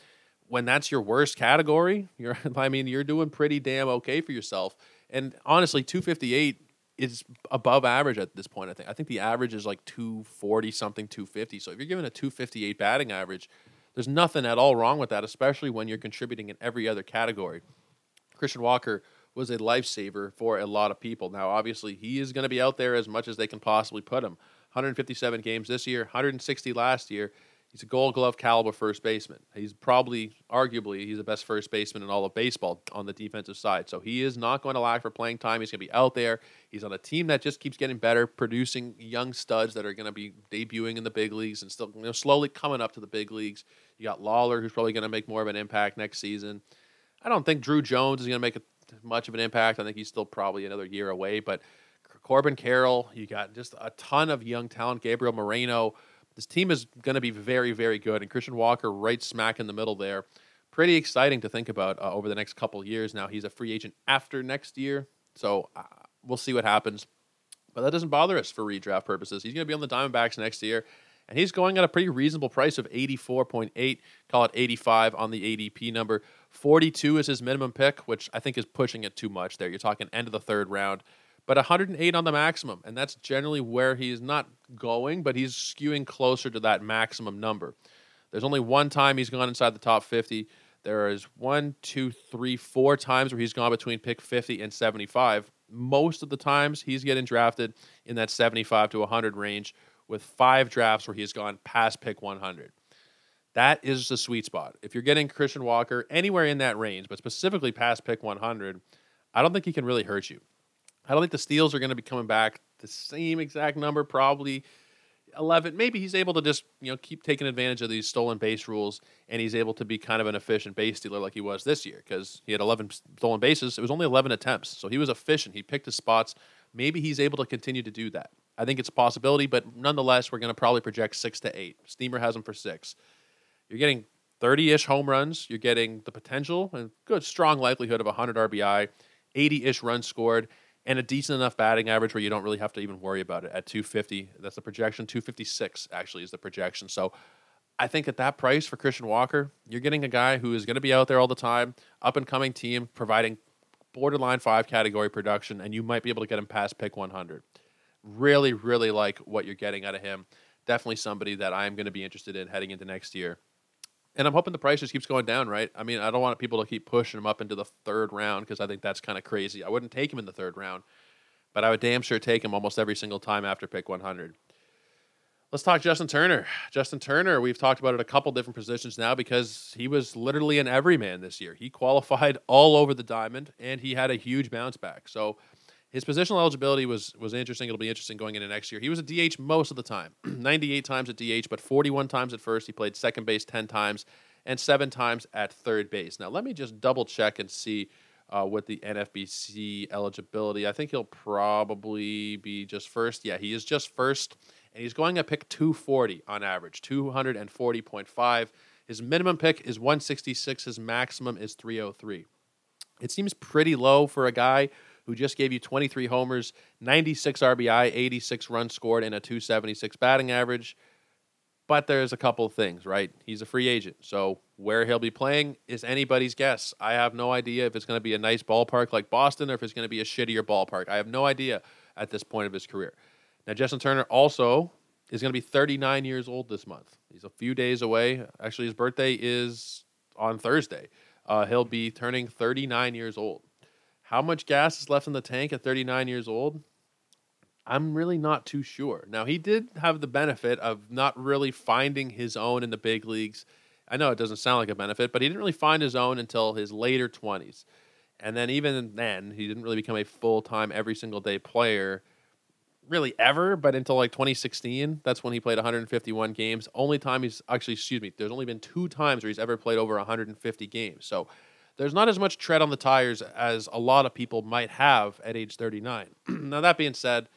when that's your worst category, you're [laughs] I mean, you're doing pretty damn okay for yourself. And honestly, 258 is above average at this point. I think. I think the average is like 240 something, 250. So if you're given a 258 batting average, there's nothing at all wrong with that, especially when you're contributing in every other category. Christian Walker was a lifesaver for a lot of people. Now, obviously, he is going to be out there as much as they can possibly put him. 157 games this year, 160 last year. He's a Gold Glove caliber first baseman. He's probably, arguably, he's the best first baseman in all of baseball on the defensive side. So he is not going to lack for playing time. He's going to be out there. He's on a team that just keeps getting better, producing young studs that are going to be debuting in the big leagues and still you know, slowly coming up to the big leagues. You got Lawlar, who's probably going to make more of an impact next season. I don't think Druw Jones is going to make a, much of an impact. I think he's still probably another year away. But Corbin Carroll, you got just a ton of young talent. Gabriel Moreno this team is going to be very, very good. And Christian Walker, right smack in the middle there. Pretty exciting to think about uh, over the next couple years. Now he's a free agent after next year, so uh, we'll see what happens. But that doesn't bother us for redraft purposes. He's going to be on the Diamondbacks next year, and he's going at a pretty reasonable price of 84.8, call it 85 on the ADP number. 42 is his minimum pick, which I think is pushing it too much there. You're talking end of the third round but 108 on the maximum. And that's generally where he's not going, but he's skewing closer to that maximum number. There's only one time he's gone inside the top 50. There is one, two, three, four times where he's gone between pick 50 and 75. Most of the times he's getting drafted in that 75 to 100 range, with five drafts where he's gone past pick 100. That is the sweet spot. If you're getting Christian Walker anywhere in that range, but specifically past pick 100, I don't think he can really hurt you. I don't think the steals are going to be coming back the same exact number, probably 11. Maybe he's able to just you know keep taking advantage of these stolen base rules, and he's able to be kind of an efficient base stealer like he was this year because he had 11 stolen bases. It was only 11 attempts, so he was efficient. He picked his spots. Maybe he's able to continue to do that. I think it's a possibility, but nonetheless, we're going to probably project six to eight. Steamer has him for six. You're getting 30 ish home runs. You're getting the potential and good, strong likelihood of 100 RBI, 80 ish runs scored, and a decent enough batting average where you don't really have to even worry about it at 250. That's the projection. 256 actually is the projection. So I think at that price for Christian Walker, you're getting a guy who is going to be out there all the time, up and coming team, providing borderline five category production, and you might be able to get him past pick 100. Really, really like what you're getting out of him. Definitely somebody that I'm going to be interested in heading into next year. And I'm hoping the price just keeps going down, right? I mean, I don't want people to keep pushing him up into the third round because I think that's kind of crazy. I wouldn't take him in the third round, but I would damn sure take him almost every single time after pick 100. Let's talk Justin Turner. Justin Turner, we've talked about it a couple different positions now because he was literally an everyman this year. He qualified [laughs] all over the diamond and he had a huge bounce back. So his positional eligibility was was interesting. It'll be interesting going into next year. He was a DH most of the time, [clears throat] 98 times at DH, but 41 times at first. He played second base 10 times and seven times at third base. Now let me just double check and see uh, with the NFBC eligibility. I think he'll probably be just first. Yeah, he is just first, and he's going to pick 240 on average, 240.5. His minimum pick is 166. His maximum is 303. It seems pretty low for a guy who just gave you 23 homers, 96 RBI, 86 runs scored, and a 276 batting average. But there's a couple of things, right? He's a free agent. So where he'll be playing is anybody's guess. I have no idea if it's going to be a nice ballpark like Boston or if it's going to be a shittier ballpark. I have no idea at this point of his career. Now, Justin Turner also is going to be 39 years old this month. He's a few days away. Actually, his birthday is on Thursday. Uh, he'll be turning 39 years old. How much gas is left in the tank at 39 years old? I'm really not too sure. Now, he did have the benefit of not really finding his own in the big leagues. I know it doesn't sound like a benefit, but he didn't really find his own until his later 20s. And then, even then, he didn't really become a full time, every single day player, really ever, but until like 2016. That's when he played 151 games. Only time he's actually, excuse me, there's only been two times where he's ever played over 150 games. So, there's not as much tread on the tires as a lot of people might have at age 39. [clears throat] now, that being said,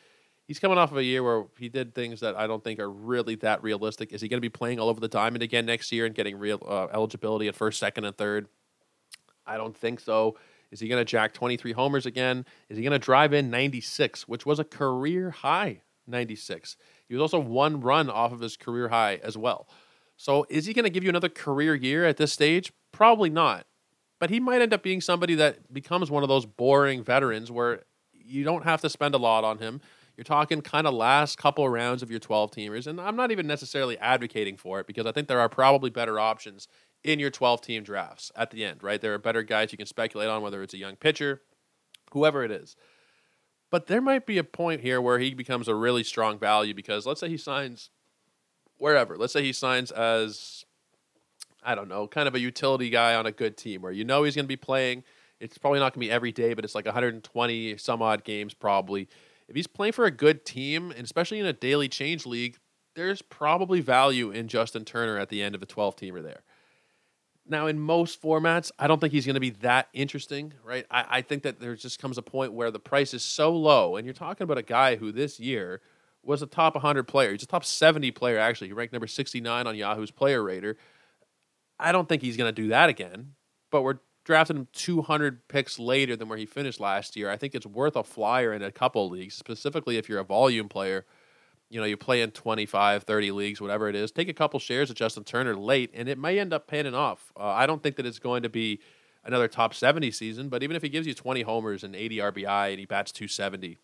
he's coming off of a year where he did things that I don't think are really that realistic. Is he going to be playing all over the diamond again next year and getting real uh, eligibility at first, second, and third? I don't think so. Is he going to jack 23 homers again? Is he going to drive in 96, which was a career high 96? He was also one run off of his career high as well. So is he going to give you another career year at this stage? Probably not but he might end up being somebody that becomes one of those boring veterans where you don't have to spend a lot on him. You're talking kind of last couple rounds of your 12 teamers, and I'm not even necessarily advocating for it because I think there are probably better options in your 12 team drafts at the end, right? There are better guys you can speculate on, whether it's a young pitcher, whoever it is. But there might be a point here where he becomes a really strong value because let's say he signs wherever. Let's say he signs as I don't know, kind of a utility guy on a good team where you know he's going to be playing. It's probably not going to be every day, but it's like 120 some odd games probably. If he's playing for a good team, and especially in a daily change league, there's probably value in Justin Turner at the end of a 12 teamer there. Now, in most formats, I don't think he's going to be that interesting, right? I, I, think that there just comes a point where the price is so low, and you're talking about a guy who this year was a top 100 player. He's a top 70 player, actually. He ranked number 69 on Yahoo's player rater. I don't think he's going to do that again, but we're drafting him 200 picks later than where he finished last year. I think it's worth a flyer in a couple leagues, specifically if you're a volume player. You know, you play in 25, 30 leagues, whatever it is. Take a couple shares of Justin Turner late, and it may end up panning off. Uh, I don't think that it's going to be another top 70 season, but even if he gives you 20 homers and 80 RBI and he bats 270,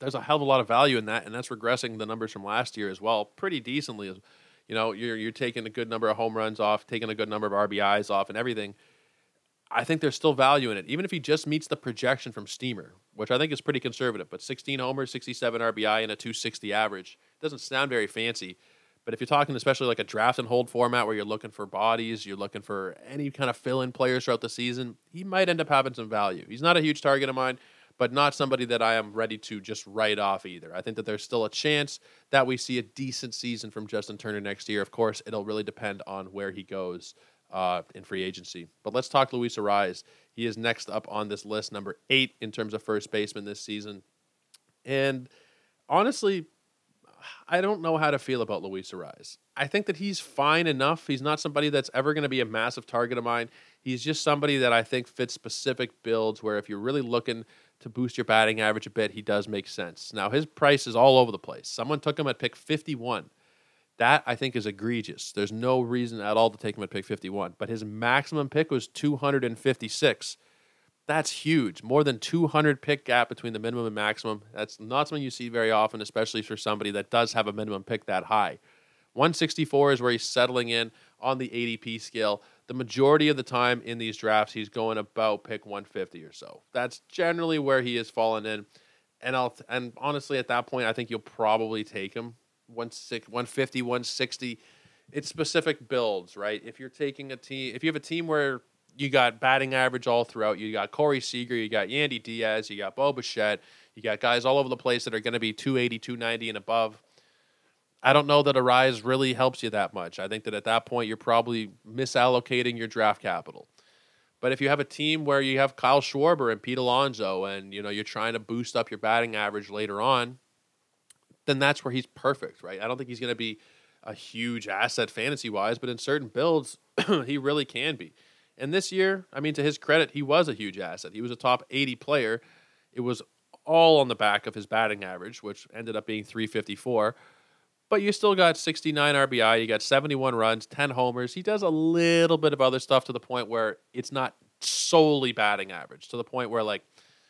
there's a hell of a lot of value in that, and that's regressing the numbers from last year as well, pretty decently you know, you're you're taking a good number of home runs off, taking a good number of RBIs off, and everything. I think there's still value in it, even if he just meets the projection from Steamer, which I think is pretty conservative. But 16 homers, 67 RBI, and a 260 average doesn't sound very fancy. But if you're talking especially like a draft and hold format where you're looking for bodies, you're looking for any kind of fill in players throughout the season, he might end up having some value. He's not a huge target of mine, but not somebody that I am ready to just write off either. I think that there's still a chance that we see a decent season from Justin Turner next year. Of course, it'll really depend on where he goes uh, in free agency. But let's talk Luis Arraez. He is next up on this list, number eight in terms of first baseman this season. And honestly, I don't know how to feel about Luis Arraez. I think that he's fine enough. He's not somebody that's ever going to be a massive target of mine. He's just somebody that I think fits specific builds where if you're really looking to boost your batting average a bit, he does make sense. Now, his price is all over the place. Someone took him at pick 51. That I think is egregious. There's no reason at all to take him at pick 51, but his maximum pick was 256. That's huge. More than 200 pick gap between the minimum and maximum. That's not something you see very often, especially for somebody that does have a minimum pick that high. 164 is where he's settling in on the ADP scale the majority of the time in these drafts, he's going about pick 150 or so. That's generally where he has fallen in. And I'll and honestly, at that point, I think you'll probably take him 150, 160. It's specific builds, right? If you're taking a team, if you have a team where you got batting average all throughout, you got Corey Seager, you got Yandy Diaz, you got Bo Bichette, you got guys all over the place that are going to be 280, 290 and above I don't know that Arraez really helps you that much. I think that at that point you're probably misallocating your draft capital. But if you have a team where you have Kyle Schwarber and Pete Alonso and you know you're trying to boost up your batting average later on, then that's where he's perfect, right? I don't think he's going to be a huge asset fantasy wise, but in certain builds [clears throat] he really can be. And this year, I mean to his credit, he was a huge asset. He was a top 80 player. It was all on the back of his batting average, which ended up being 354 but you still got 69 RBI, you got 71 runs, 10 homers. He does a little bit of other stuff to the point where it's not solely batting average, to the point where like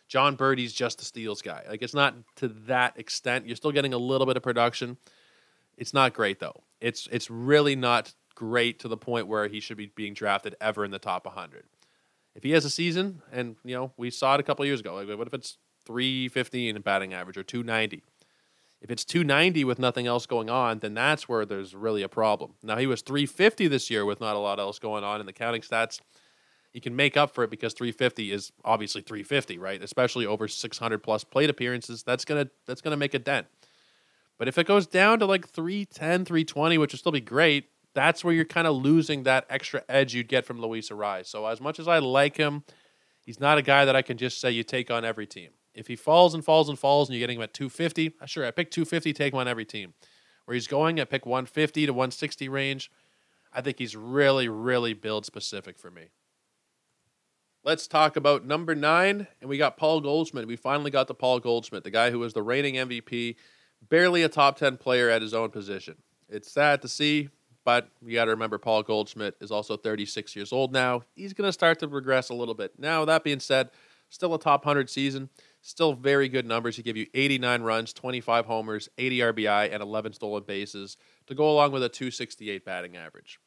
Jon Berti's just the steals guy. Like it's not to that extent. You're still getting a little bit of production. It's not great though. It's it's really not great to the point where he should be being drafted ever in the top 100. If he has a season, and you know we saw it a couple years ago, like what if it's 315 in batting average or 290? If it's 290 with nothing else going on, then that's where there's really a problem. Now, he was 350 this year with not a lot else going on in the counting stats. He can make up for it because 350 is obviously 350, right? Especially over 600 plus plate appearances. That's going to that's going to make a dent. But if it goes down to like 310, 320, which would still be great, that's where you're kind of losing that extra edge you'd get from Luis Arraez. So as much as I like him, he's not a guy that I can just say you take on every team. If he falls and falls and falls and you're getting him at 250, uh, sure, I pick 250, take him on every team. Where he's going, I pick 150 to 160 range. I think he's really, really build specific for me. Let's talk about number nine, and we got Paul Goldschmidt. We finally got the Paul Goldschmidt, the guy who was the reigning MVP, barely a top 10 player at his own position. It's sad to see, but you got to remember Paul Goldschmidt is also 36 years old now. He's going to start to regress a little bit. Now, that being said, still a top 100 season. Still very good numbers. He gave you 89 runs, 25 homers, 80 RBI, and 11 stolen bases to go along with a 268 batting average.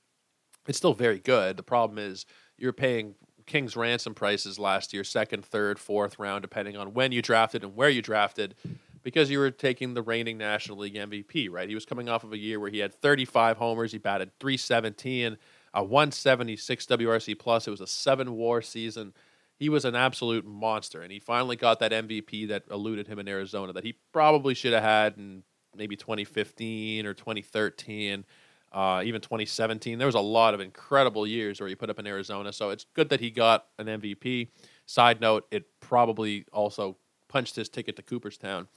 It's still very good. The problem is you're paying King's ransom prices last year, second, third, fourth round, depending on when you drafted and where you drafted, because you were taking the reigning National League MVP, right? He was coming off of a year where he had 35 homers, he batted 317, a 176 WRC plus. It was a seven WAR season he was an absolute monster, and he finally got that MVP that eluded him in Arizona that he probably should have had in maybe 2015 or 2013, uh, even 2017. There was a lot of incredible years where he put up in Arizona, so it's good that he got an MVP. Side note, it probably also punched his ticket to Cooperstown.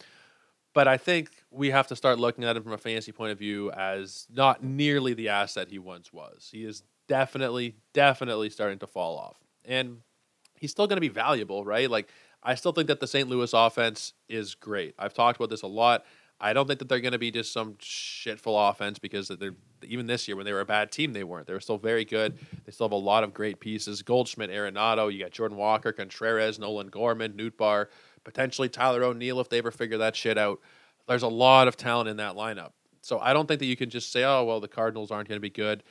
But I think we have to start looking at him from a fantasy point of view as not nearly the asset he once was. He is definitely, definitely starting to fall off. And he's still going to be valuable, right? Like I still think that the St. Louis offense is great. I've talked about this a lot. I don't think that they're going to be just some shitful offense because they're even this year when they were a bad team they weren't. They were still very good. They still have a lot of great pieces. Goldschmidt, Arenado, you got Jordan Walker, Contreras, Nolan Gorman, Nootbaar, potentially Tyler O'Neill if they ever figure that shit out. There's a lot of talent in that lineup. So I don't think that you can just say, oh well, the Cardinals aren't going to be good.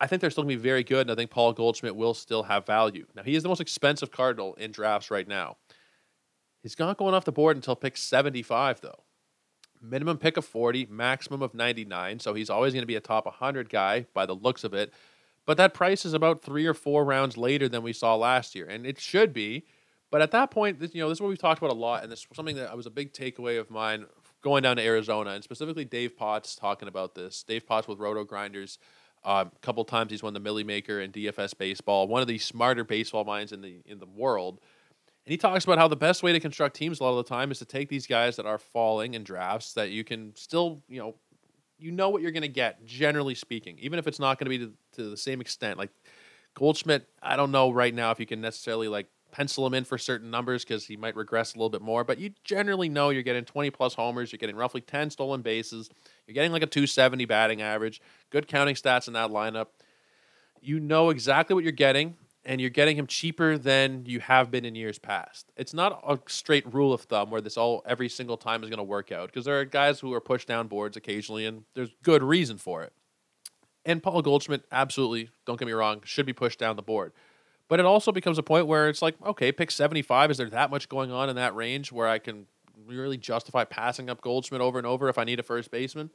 I think they're still going to be very good, and I think Paul Goldschmidt will still have value. Now, he is the most expensive Cardinal in drafts right now. He's not going off the board until pick 75, though. Minimum pick of 40, maximum of 99, so he's always going to be a top 100 guy by the looks of it. But that price is about three or four rounds later than we saw last year, and it should be But at that point, this, you know, this is what we've talked about a lot, and this is something that was a big takeaway of mine going down to Arizona, and specifically Dave Potts talking about this. Dave Potts with RotoGrinders. Uh, a couple times he's won the Milly Maker and DFS baseball, one of the smarter baseball minds in the in the world. And he talks about how the best way to construct teams a lot of the time is to take these guys that are falling in drafts that you can still, you know, you know what you're going to get, generally speaking, even if it's not going to be to the same extent. Like Goldschmidt, I don't know right now if you can necessarily like pencil him in for certain numbers because he might regress a little bit more, but you generally know you're getting 20 plus homers, you're getting roughly 10 stolen bases, you're getting like a 270 batting average, good counting stats in that lineup. You know exactly what you're getting and you're getting him cheaper than you have been in years past. It's not a straight rule of thumb where this all every single time is going to work out because there are guys who are pushed down boards occasionally, and there's good reason for it. And Paul Goldschmidt, absolutely, don't get me wrong, should be pushed down the board. But it also becomes a point where it's like, okay, pick 75. Is there that much going on in that range where I can really justify passing up Goldschmidt over and over if I need a first baseman?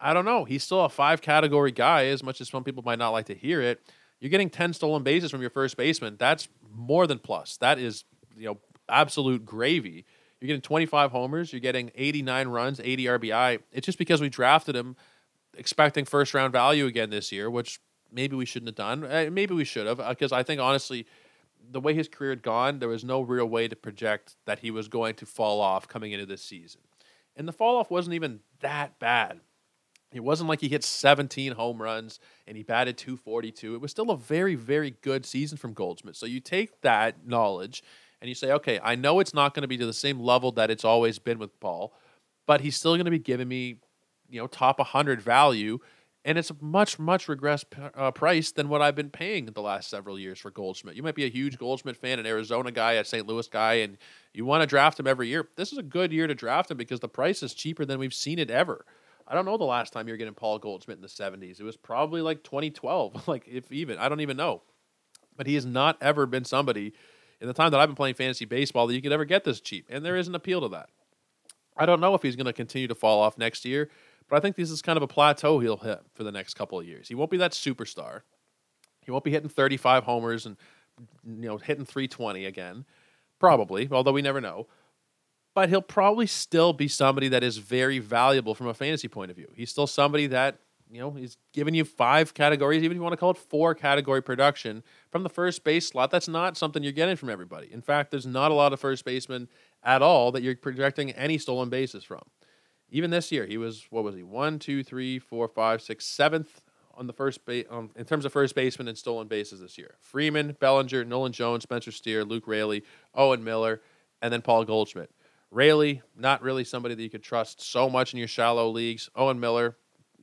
I don't know. He's still a five category guy, as much as some people might not like to hear it. You're getting 10 stolen bases from your first baseman. That's more than plus. That is, you know, absolute gravy. You're getting 25 homers. You're getting 89 runs, 80 RBI. It's just because we drafted him expecting first round value again this year, which maybe we shouldn't have done. Uh, maybe we should have, because uh, I think honestly, the way his career had gone, there was no real way to project that he was going to fall off coming into this season. And the fall off wasn't even that bad. It wasn't like he hit 17 home runs and he batted 242. It was still a very, very good season from Goldschmidt. So you take that knowledge and you say, okay, I know it's not going to be to the same level that it's always been with Paul, but he's still going to be giving me, you know, top 100 value. And it's a much, much regressed uh, price than what I've been paying the last several years for Goldschmidt. You might be a huge Goldschmidt fan, an Arizona guy, a St. Louis guy, and you want to draft him every year. This is a good year to draft him because the price is cheaper than we've seen it ever. I don't know the last time you were getting Paul Goldschmidt in the 70s. It was probably like 2012, [laughs] like if even. I don't even know. But he has not ever been somebody in the time that I've been playing fantasy baseball that you could ever get this cheap. And there is an appeal to that. I don't know if he's going to continue to fall off next year, but I think this is kind of a plateau he'll hit for the next couple of years. He won't be that superstar. He won't be hitting 35 homers and you know hitting 320 again. Probably, although we never know but he'll probably still be somebody that is very valuable from a fantasy point of view. He's still somebody that, you know, he's giving you five categories, even if you want to call it four category production from the first base slot. That's not something you're getting from everybody. In fact, there's not a lot of first basemen at all that you're projecting any stolen bases from. Even this year, he was, what was he, one, two, three, four, five, six, seventh on the first base um, in terms of first baseman and stolen bases this year. Freeman, Bellinger, Nolan Jones, Spencer Steer, Luke Raley, Owen Miller, and then Paul Goldschmidt. Raley, not really somebody that you could trust so much in your shallow leagues. Owen Miller,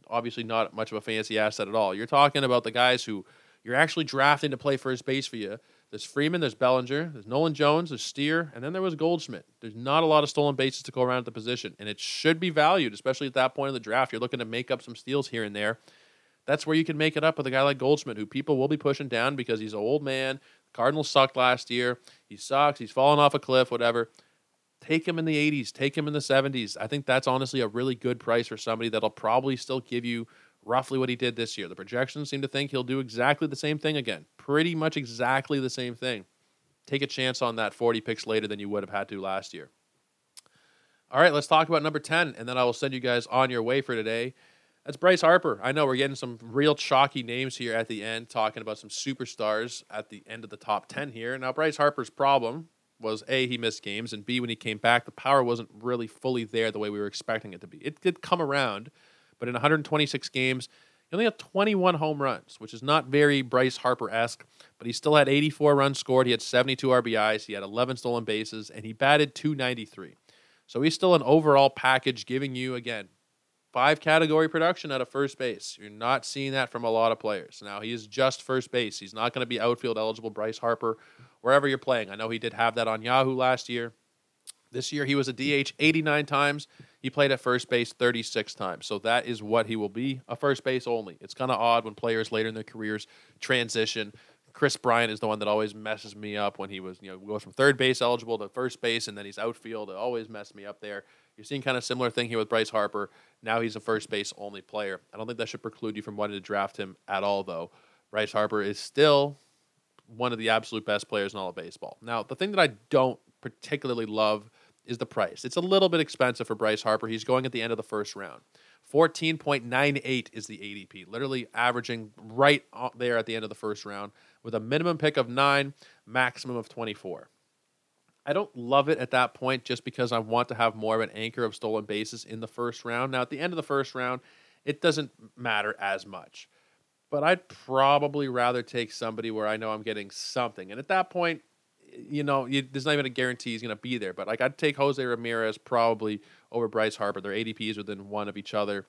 obviously not much of a fancy asset at all. You're talking about the guys who you're actually drafting to play first base for you. There's Freeman, there's Bellinger, there's Nolan Jones, there's Steer, and then there was Goldschmidt. There's not a lot of stolen bases to go around at the position, and it should be valued, especially at that point in the draft. You're looking to make up some steals here and there. That's where you can make it up with a guy like Goldschmidt, who people will be pushing down because he's an old man. Cardinals sucked last year. He sucks. He's fallen off a cliff, whatever. Take him in the 80s, take him in the 70s. I think that's honestly a really good price for somebody that'll probably still give you roughly what he did this year. The projections seem to think he'll do exactly the same thing again. Pretty much exactly the same thing. Take a chance on that 40 picks later than you would have had to last year. All right, let's talk about number 10, and then I will send you guys on your way for today. That's Bryce Harper. I know we're getting some real chalky names here at the end, talking about some superstars at the end of the top 10 here. Now, Bryce Harper's problem was A, he missed games, and B, when he came back, the power wasn't really fully there the way we were expecting it to be. It did come around, but in 126 games, he only had 21 home runs, which is not very Bryce Harper esque, but he still had 84 runs scored. He had 72 RBIs, he had 11 stolen bases, and he batted 293. So he's still an overall package giving you, again, five category production at a first base. You're not seeing that from a lot of players. Now, he is just first base. He's not going to be outfield eligible Bryce Harper wherever you're playing. I know he did have that on Yahoo last year. This year he was a DH 89 times. He played at first base 36 times. So that is what he will be, a first base only. It's kind of odd when players later in their careers transition. Kris Bryant is the one that always messes me up when he was, you know, goes from third base eligible to first base and then he's outfield. It always messed me up there. You're seeing kind of similar thing here with Bryce Harper. Now he's a first base only player. I don't think that should preclude you from wanting to draft him at all, though. Bryce Harper is still one of the absolute best players in all of baseball. Now, the thing that I don't particularly love is the price. It's a little bit expensive for Bryce Harper. He's going at the end of the first round. 14.98 is the ADP, literally averaging right there at the end of the first round with a minimum pick of nine, maximum of 24. I don't love it at that point just because I want to have more of an anchor of stolen bases in the first round. Now, at the end of the first round, it doesn't matter as much. But I'd probably rather take somebody where I know I'm getting something. And at that point, you know, you, there's not even a guarantee he's going to be there. But like, I'd take Jose Ramirez probably over Bryce Harper. Their ADPs within one of each other.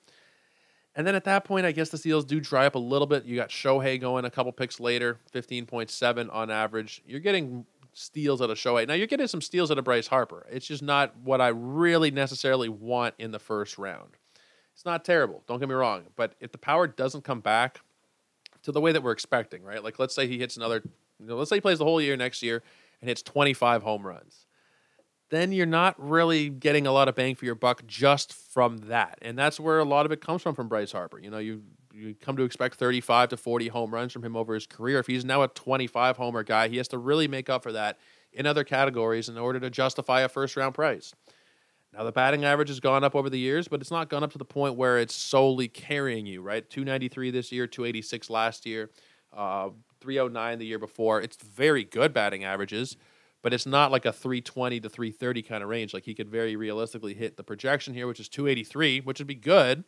And then at that point, I guess the steals do dry up a little bit. You got Shohei going a couple picks later, 15.7 on average. You're getting steals out of Shohei. Now, you're getting some steals out of Bryce Harper. It's just not what I really necessarily want in the first round. It's not terrible, don't get me wrong. But if the power doesn't come back to the way that we're expecting, right? Like, let's say he hits another, you know, let's say he plays the whole year next year and hits 25 home runs then you're not really getting a lot of bang for your buck just from that. And that's where a lot of it comes from from Bryce Harper. You know, you you come to expect 35 to 40 home runs from him over his career. If he's now a 25 homer guy, he has to really make up for that in other categories in order to justify a first round price. Now the batting average has gone up over the years, but it's not gone up to the point where it's solely carrying you, right? 293 this year, 286 last year, uh, 309 the year before. It's very good batting averages but it's not like a 320 to 330 kind of range. Like he could very realistically hit the projection here, which is 283, which would be good,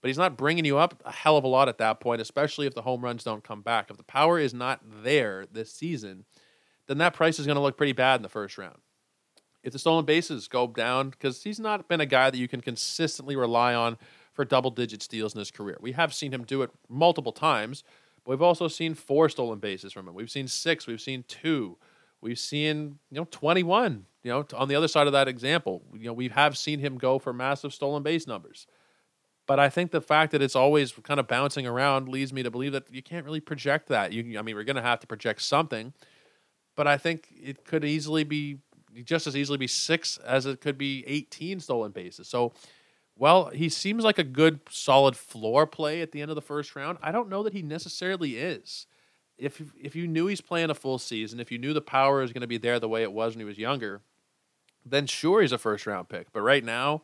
but he's not bringing you up a hell of a lot at that point, especially if the home runs don't come back. If the power is not there this season, then that price is going to look pretty bad in the first round. If the stolen bases go down, because he's not been a guy that you can consistently rely on for double digit steals in his career. We have seen him do it multiple times, we've also seen four stolen bases from him. We've seen six, we've seen two. We've seen, you know, 21, you know, on the other side of that example, you know, we have seen him go for massive stolen base numbers. But I think the fact that it's always kind of bouncing around leads me to believe that you can't really project that. You, I mean, we're going to have to project something, but I think it could easily be just as easily be six as it could be 18 stolen bases. So, well, he seems like a good, solid floor play at the end of the first round. I don't know that he necessarily is if if you knew he's playing a full season, if you knew the power is going to be there the way it was when he was younger, then sure he's a first round pick. But right now,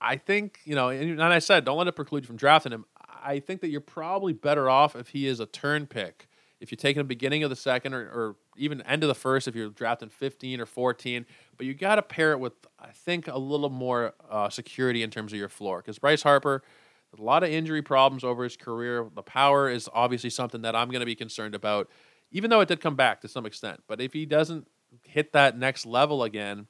I think you know, and I said don't let it preclude you from drafting him. I think that you're probably better off if he is a turn pick. If you take him beginning of the second or, or even end of the first, if you're drafting 15 or 14, but you got to pair it with I think a little more uh, security in terms of your floor because Bryce Harper a lot of injury problems over his career. The power is obviously something that I'm going to be concerned about, even though it did come back to some extent. But if he doesn't hit that next level again,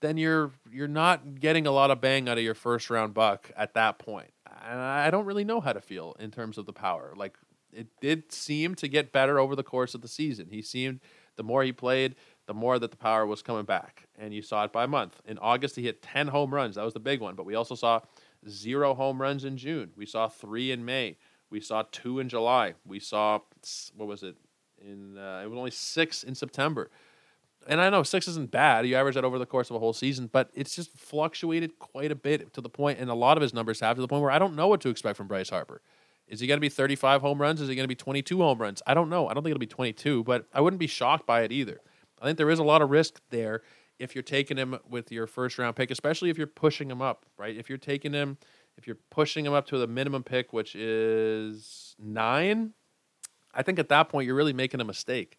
then you're you're not getting a lot of bang out of your first round buck at that point. And I don't really know how to feel in terms of the power. Like it did seem to get better over the course of the season. He seemed the more he played, the more that the power was coming back. And you saw it by month. In August he hit 10 home runs. That was the big one, but we also saw zero home runs in June. We saw three in May. We saw two in July. We saw what was it? In uh, it was only six in September. And I know six isn't bad. You average that over the course of a whole season, but it's just fluctuated quite a bit to the point, and a lot of his numbers have to the point where I don't know what to expect from Bryce Harper. Is he going to be 35 home runs? Is he going to be 22 home runs? I don't know. I don't think it'll be 22, but I wouldn't be shocked by it either. I think there is a lot of risk there if you're taking him with your first round pick, especially if you're pushing him up, right? If you're taking him, if you're pushing him up to the minimum pick, which is nine, I think at that point you're really making a mistake.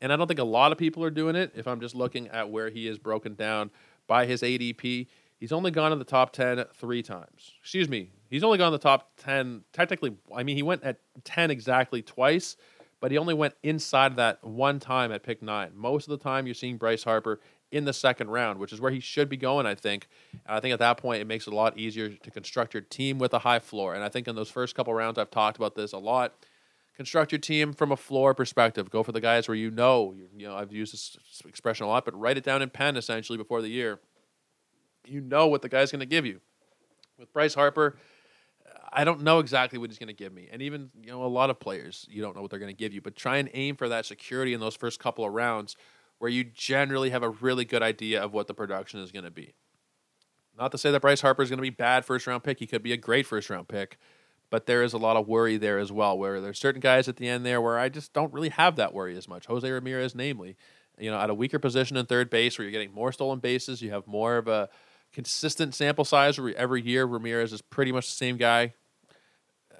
And I don't think a lot of people are doing it. If I'm just looking at where he is broken down by his ADP, he's only gone in the top 10 three times. Excuse me. He's only gone in the top 10, technically, I mean, he went at 10 exactly twice, but he only went inside that one time at pick nine. Most of the time, you're seeing Bryce Harper in the second round, which is where he should be going, I think. And I think at that point, it makes it a lot easier to construct your team with a high floor. And I think in those first couple rounds, I've talked about this a lot. Construct your team from a floor perspective. Go for the guys where you know, you know, I've used this expression a lot, but write it down in pen essentially before the year. You know what the guy's going to give you. With Bryce Harper, I don't know exactly what he's going to give me. And even, you know, a lot of players, you don't know what they're going to give you, but try and aim for that security in those first couple of rounds where you generally have a really good idea of what the production is going to be. Not to say that Bryce Harper is going to be bad first round pick. He could be a great first round pick. but there is a lot of worry there as well. Where there's certain guys at the end there where I just don't really have that worry as much. Jose Ramirez, namely, you know, at a weaker position in third base where you're getting more stolen bases, you have more of a consistent sample size where every year Ramirez is pretty much the same guy.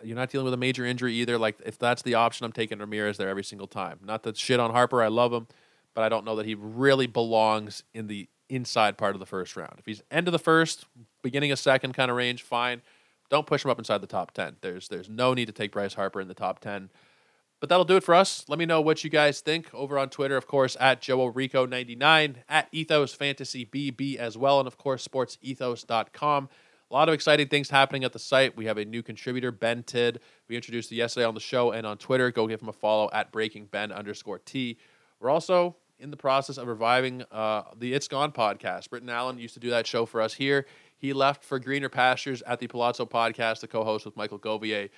You're not dealing with a major injury either. Like if that's the option, I'm taking Ramirez there every single time. Not that shit on Harper, I love him, but I don't know that he really belongs in the inside part of the first round. If he's end of the first, beginning of second kind of range, fine. Don't push him up inside the top ten. There's there's no need to take Bryce Harper in the top ten. But that'll do it for us. Let me know what you guys think over on Twitter, of course, at JoeRico99, at Ethos Fantasy BB as well, and of course, sportsethos.com. A lot of exciting things happening at the site. We have a new contributor, Ben Tid. We introduced him yesterday on the show and on Twitter. Go give him a follow at Breaking Ben underscore T. We're also in the process of reviving uh, the It's Gone podcast. Britton Allen used to do that show for us here. He left for greener pastures at the Palazzo podcast, the co-host with Michael Govier.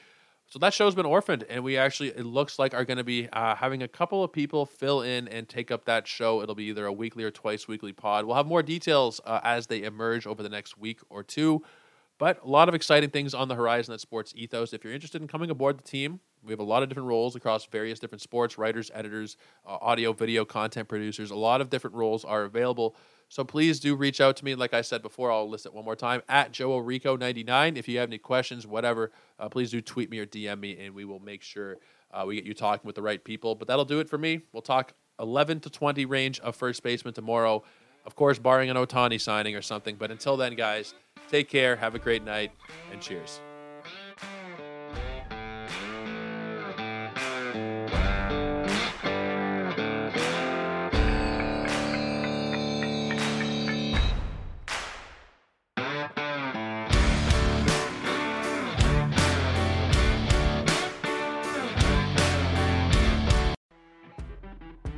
So that show's been orphaned, and we actually it looks like are going to be uh, having a couple of people fill in and take up that show. It'll be either a weekly or twice weekly pod. We'll have more details uh, as they emerge over the next week or two. But a lot of exciting things on the horizon at Sports Ethos. If you're interested in coming aboard the team, we have a lot of different roles across various different sports writers, editors, uh, audio, video, content producers. A lot of different roles are available. So please do reach out to me. Like I said before, I'll list it one more time at Joe Rico99. If you have any questions, whatever, uh, please do tweet me or DM me, and we will make sure uh, we get you talking with the right people. But that'll do it for me. We'll talk 11 to 20 range of first baseman tomorrow. Of course, barring an Ohtani signing or something. But until then, guys, take care, have a great night, and cheers.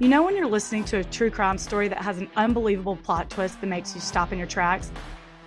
You know, when you're listening to a true crime story that has an unbelievable plot twist that makes you stop in your tracks?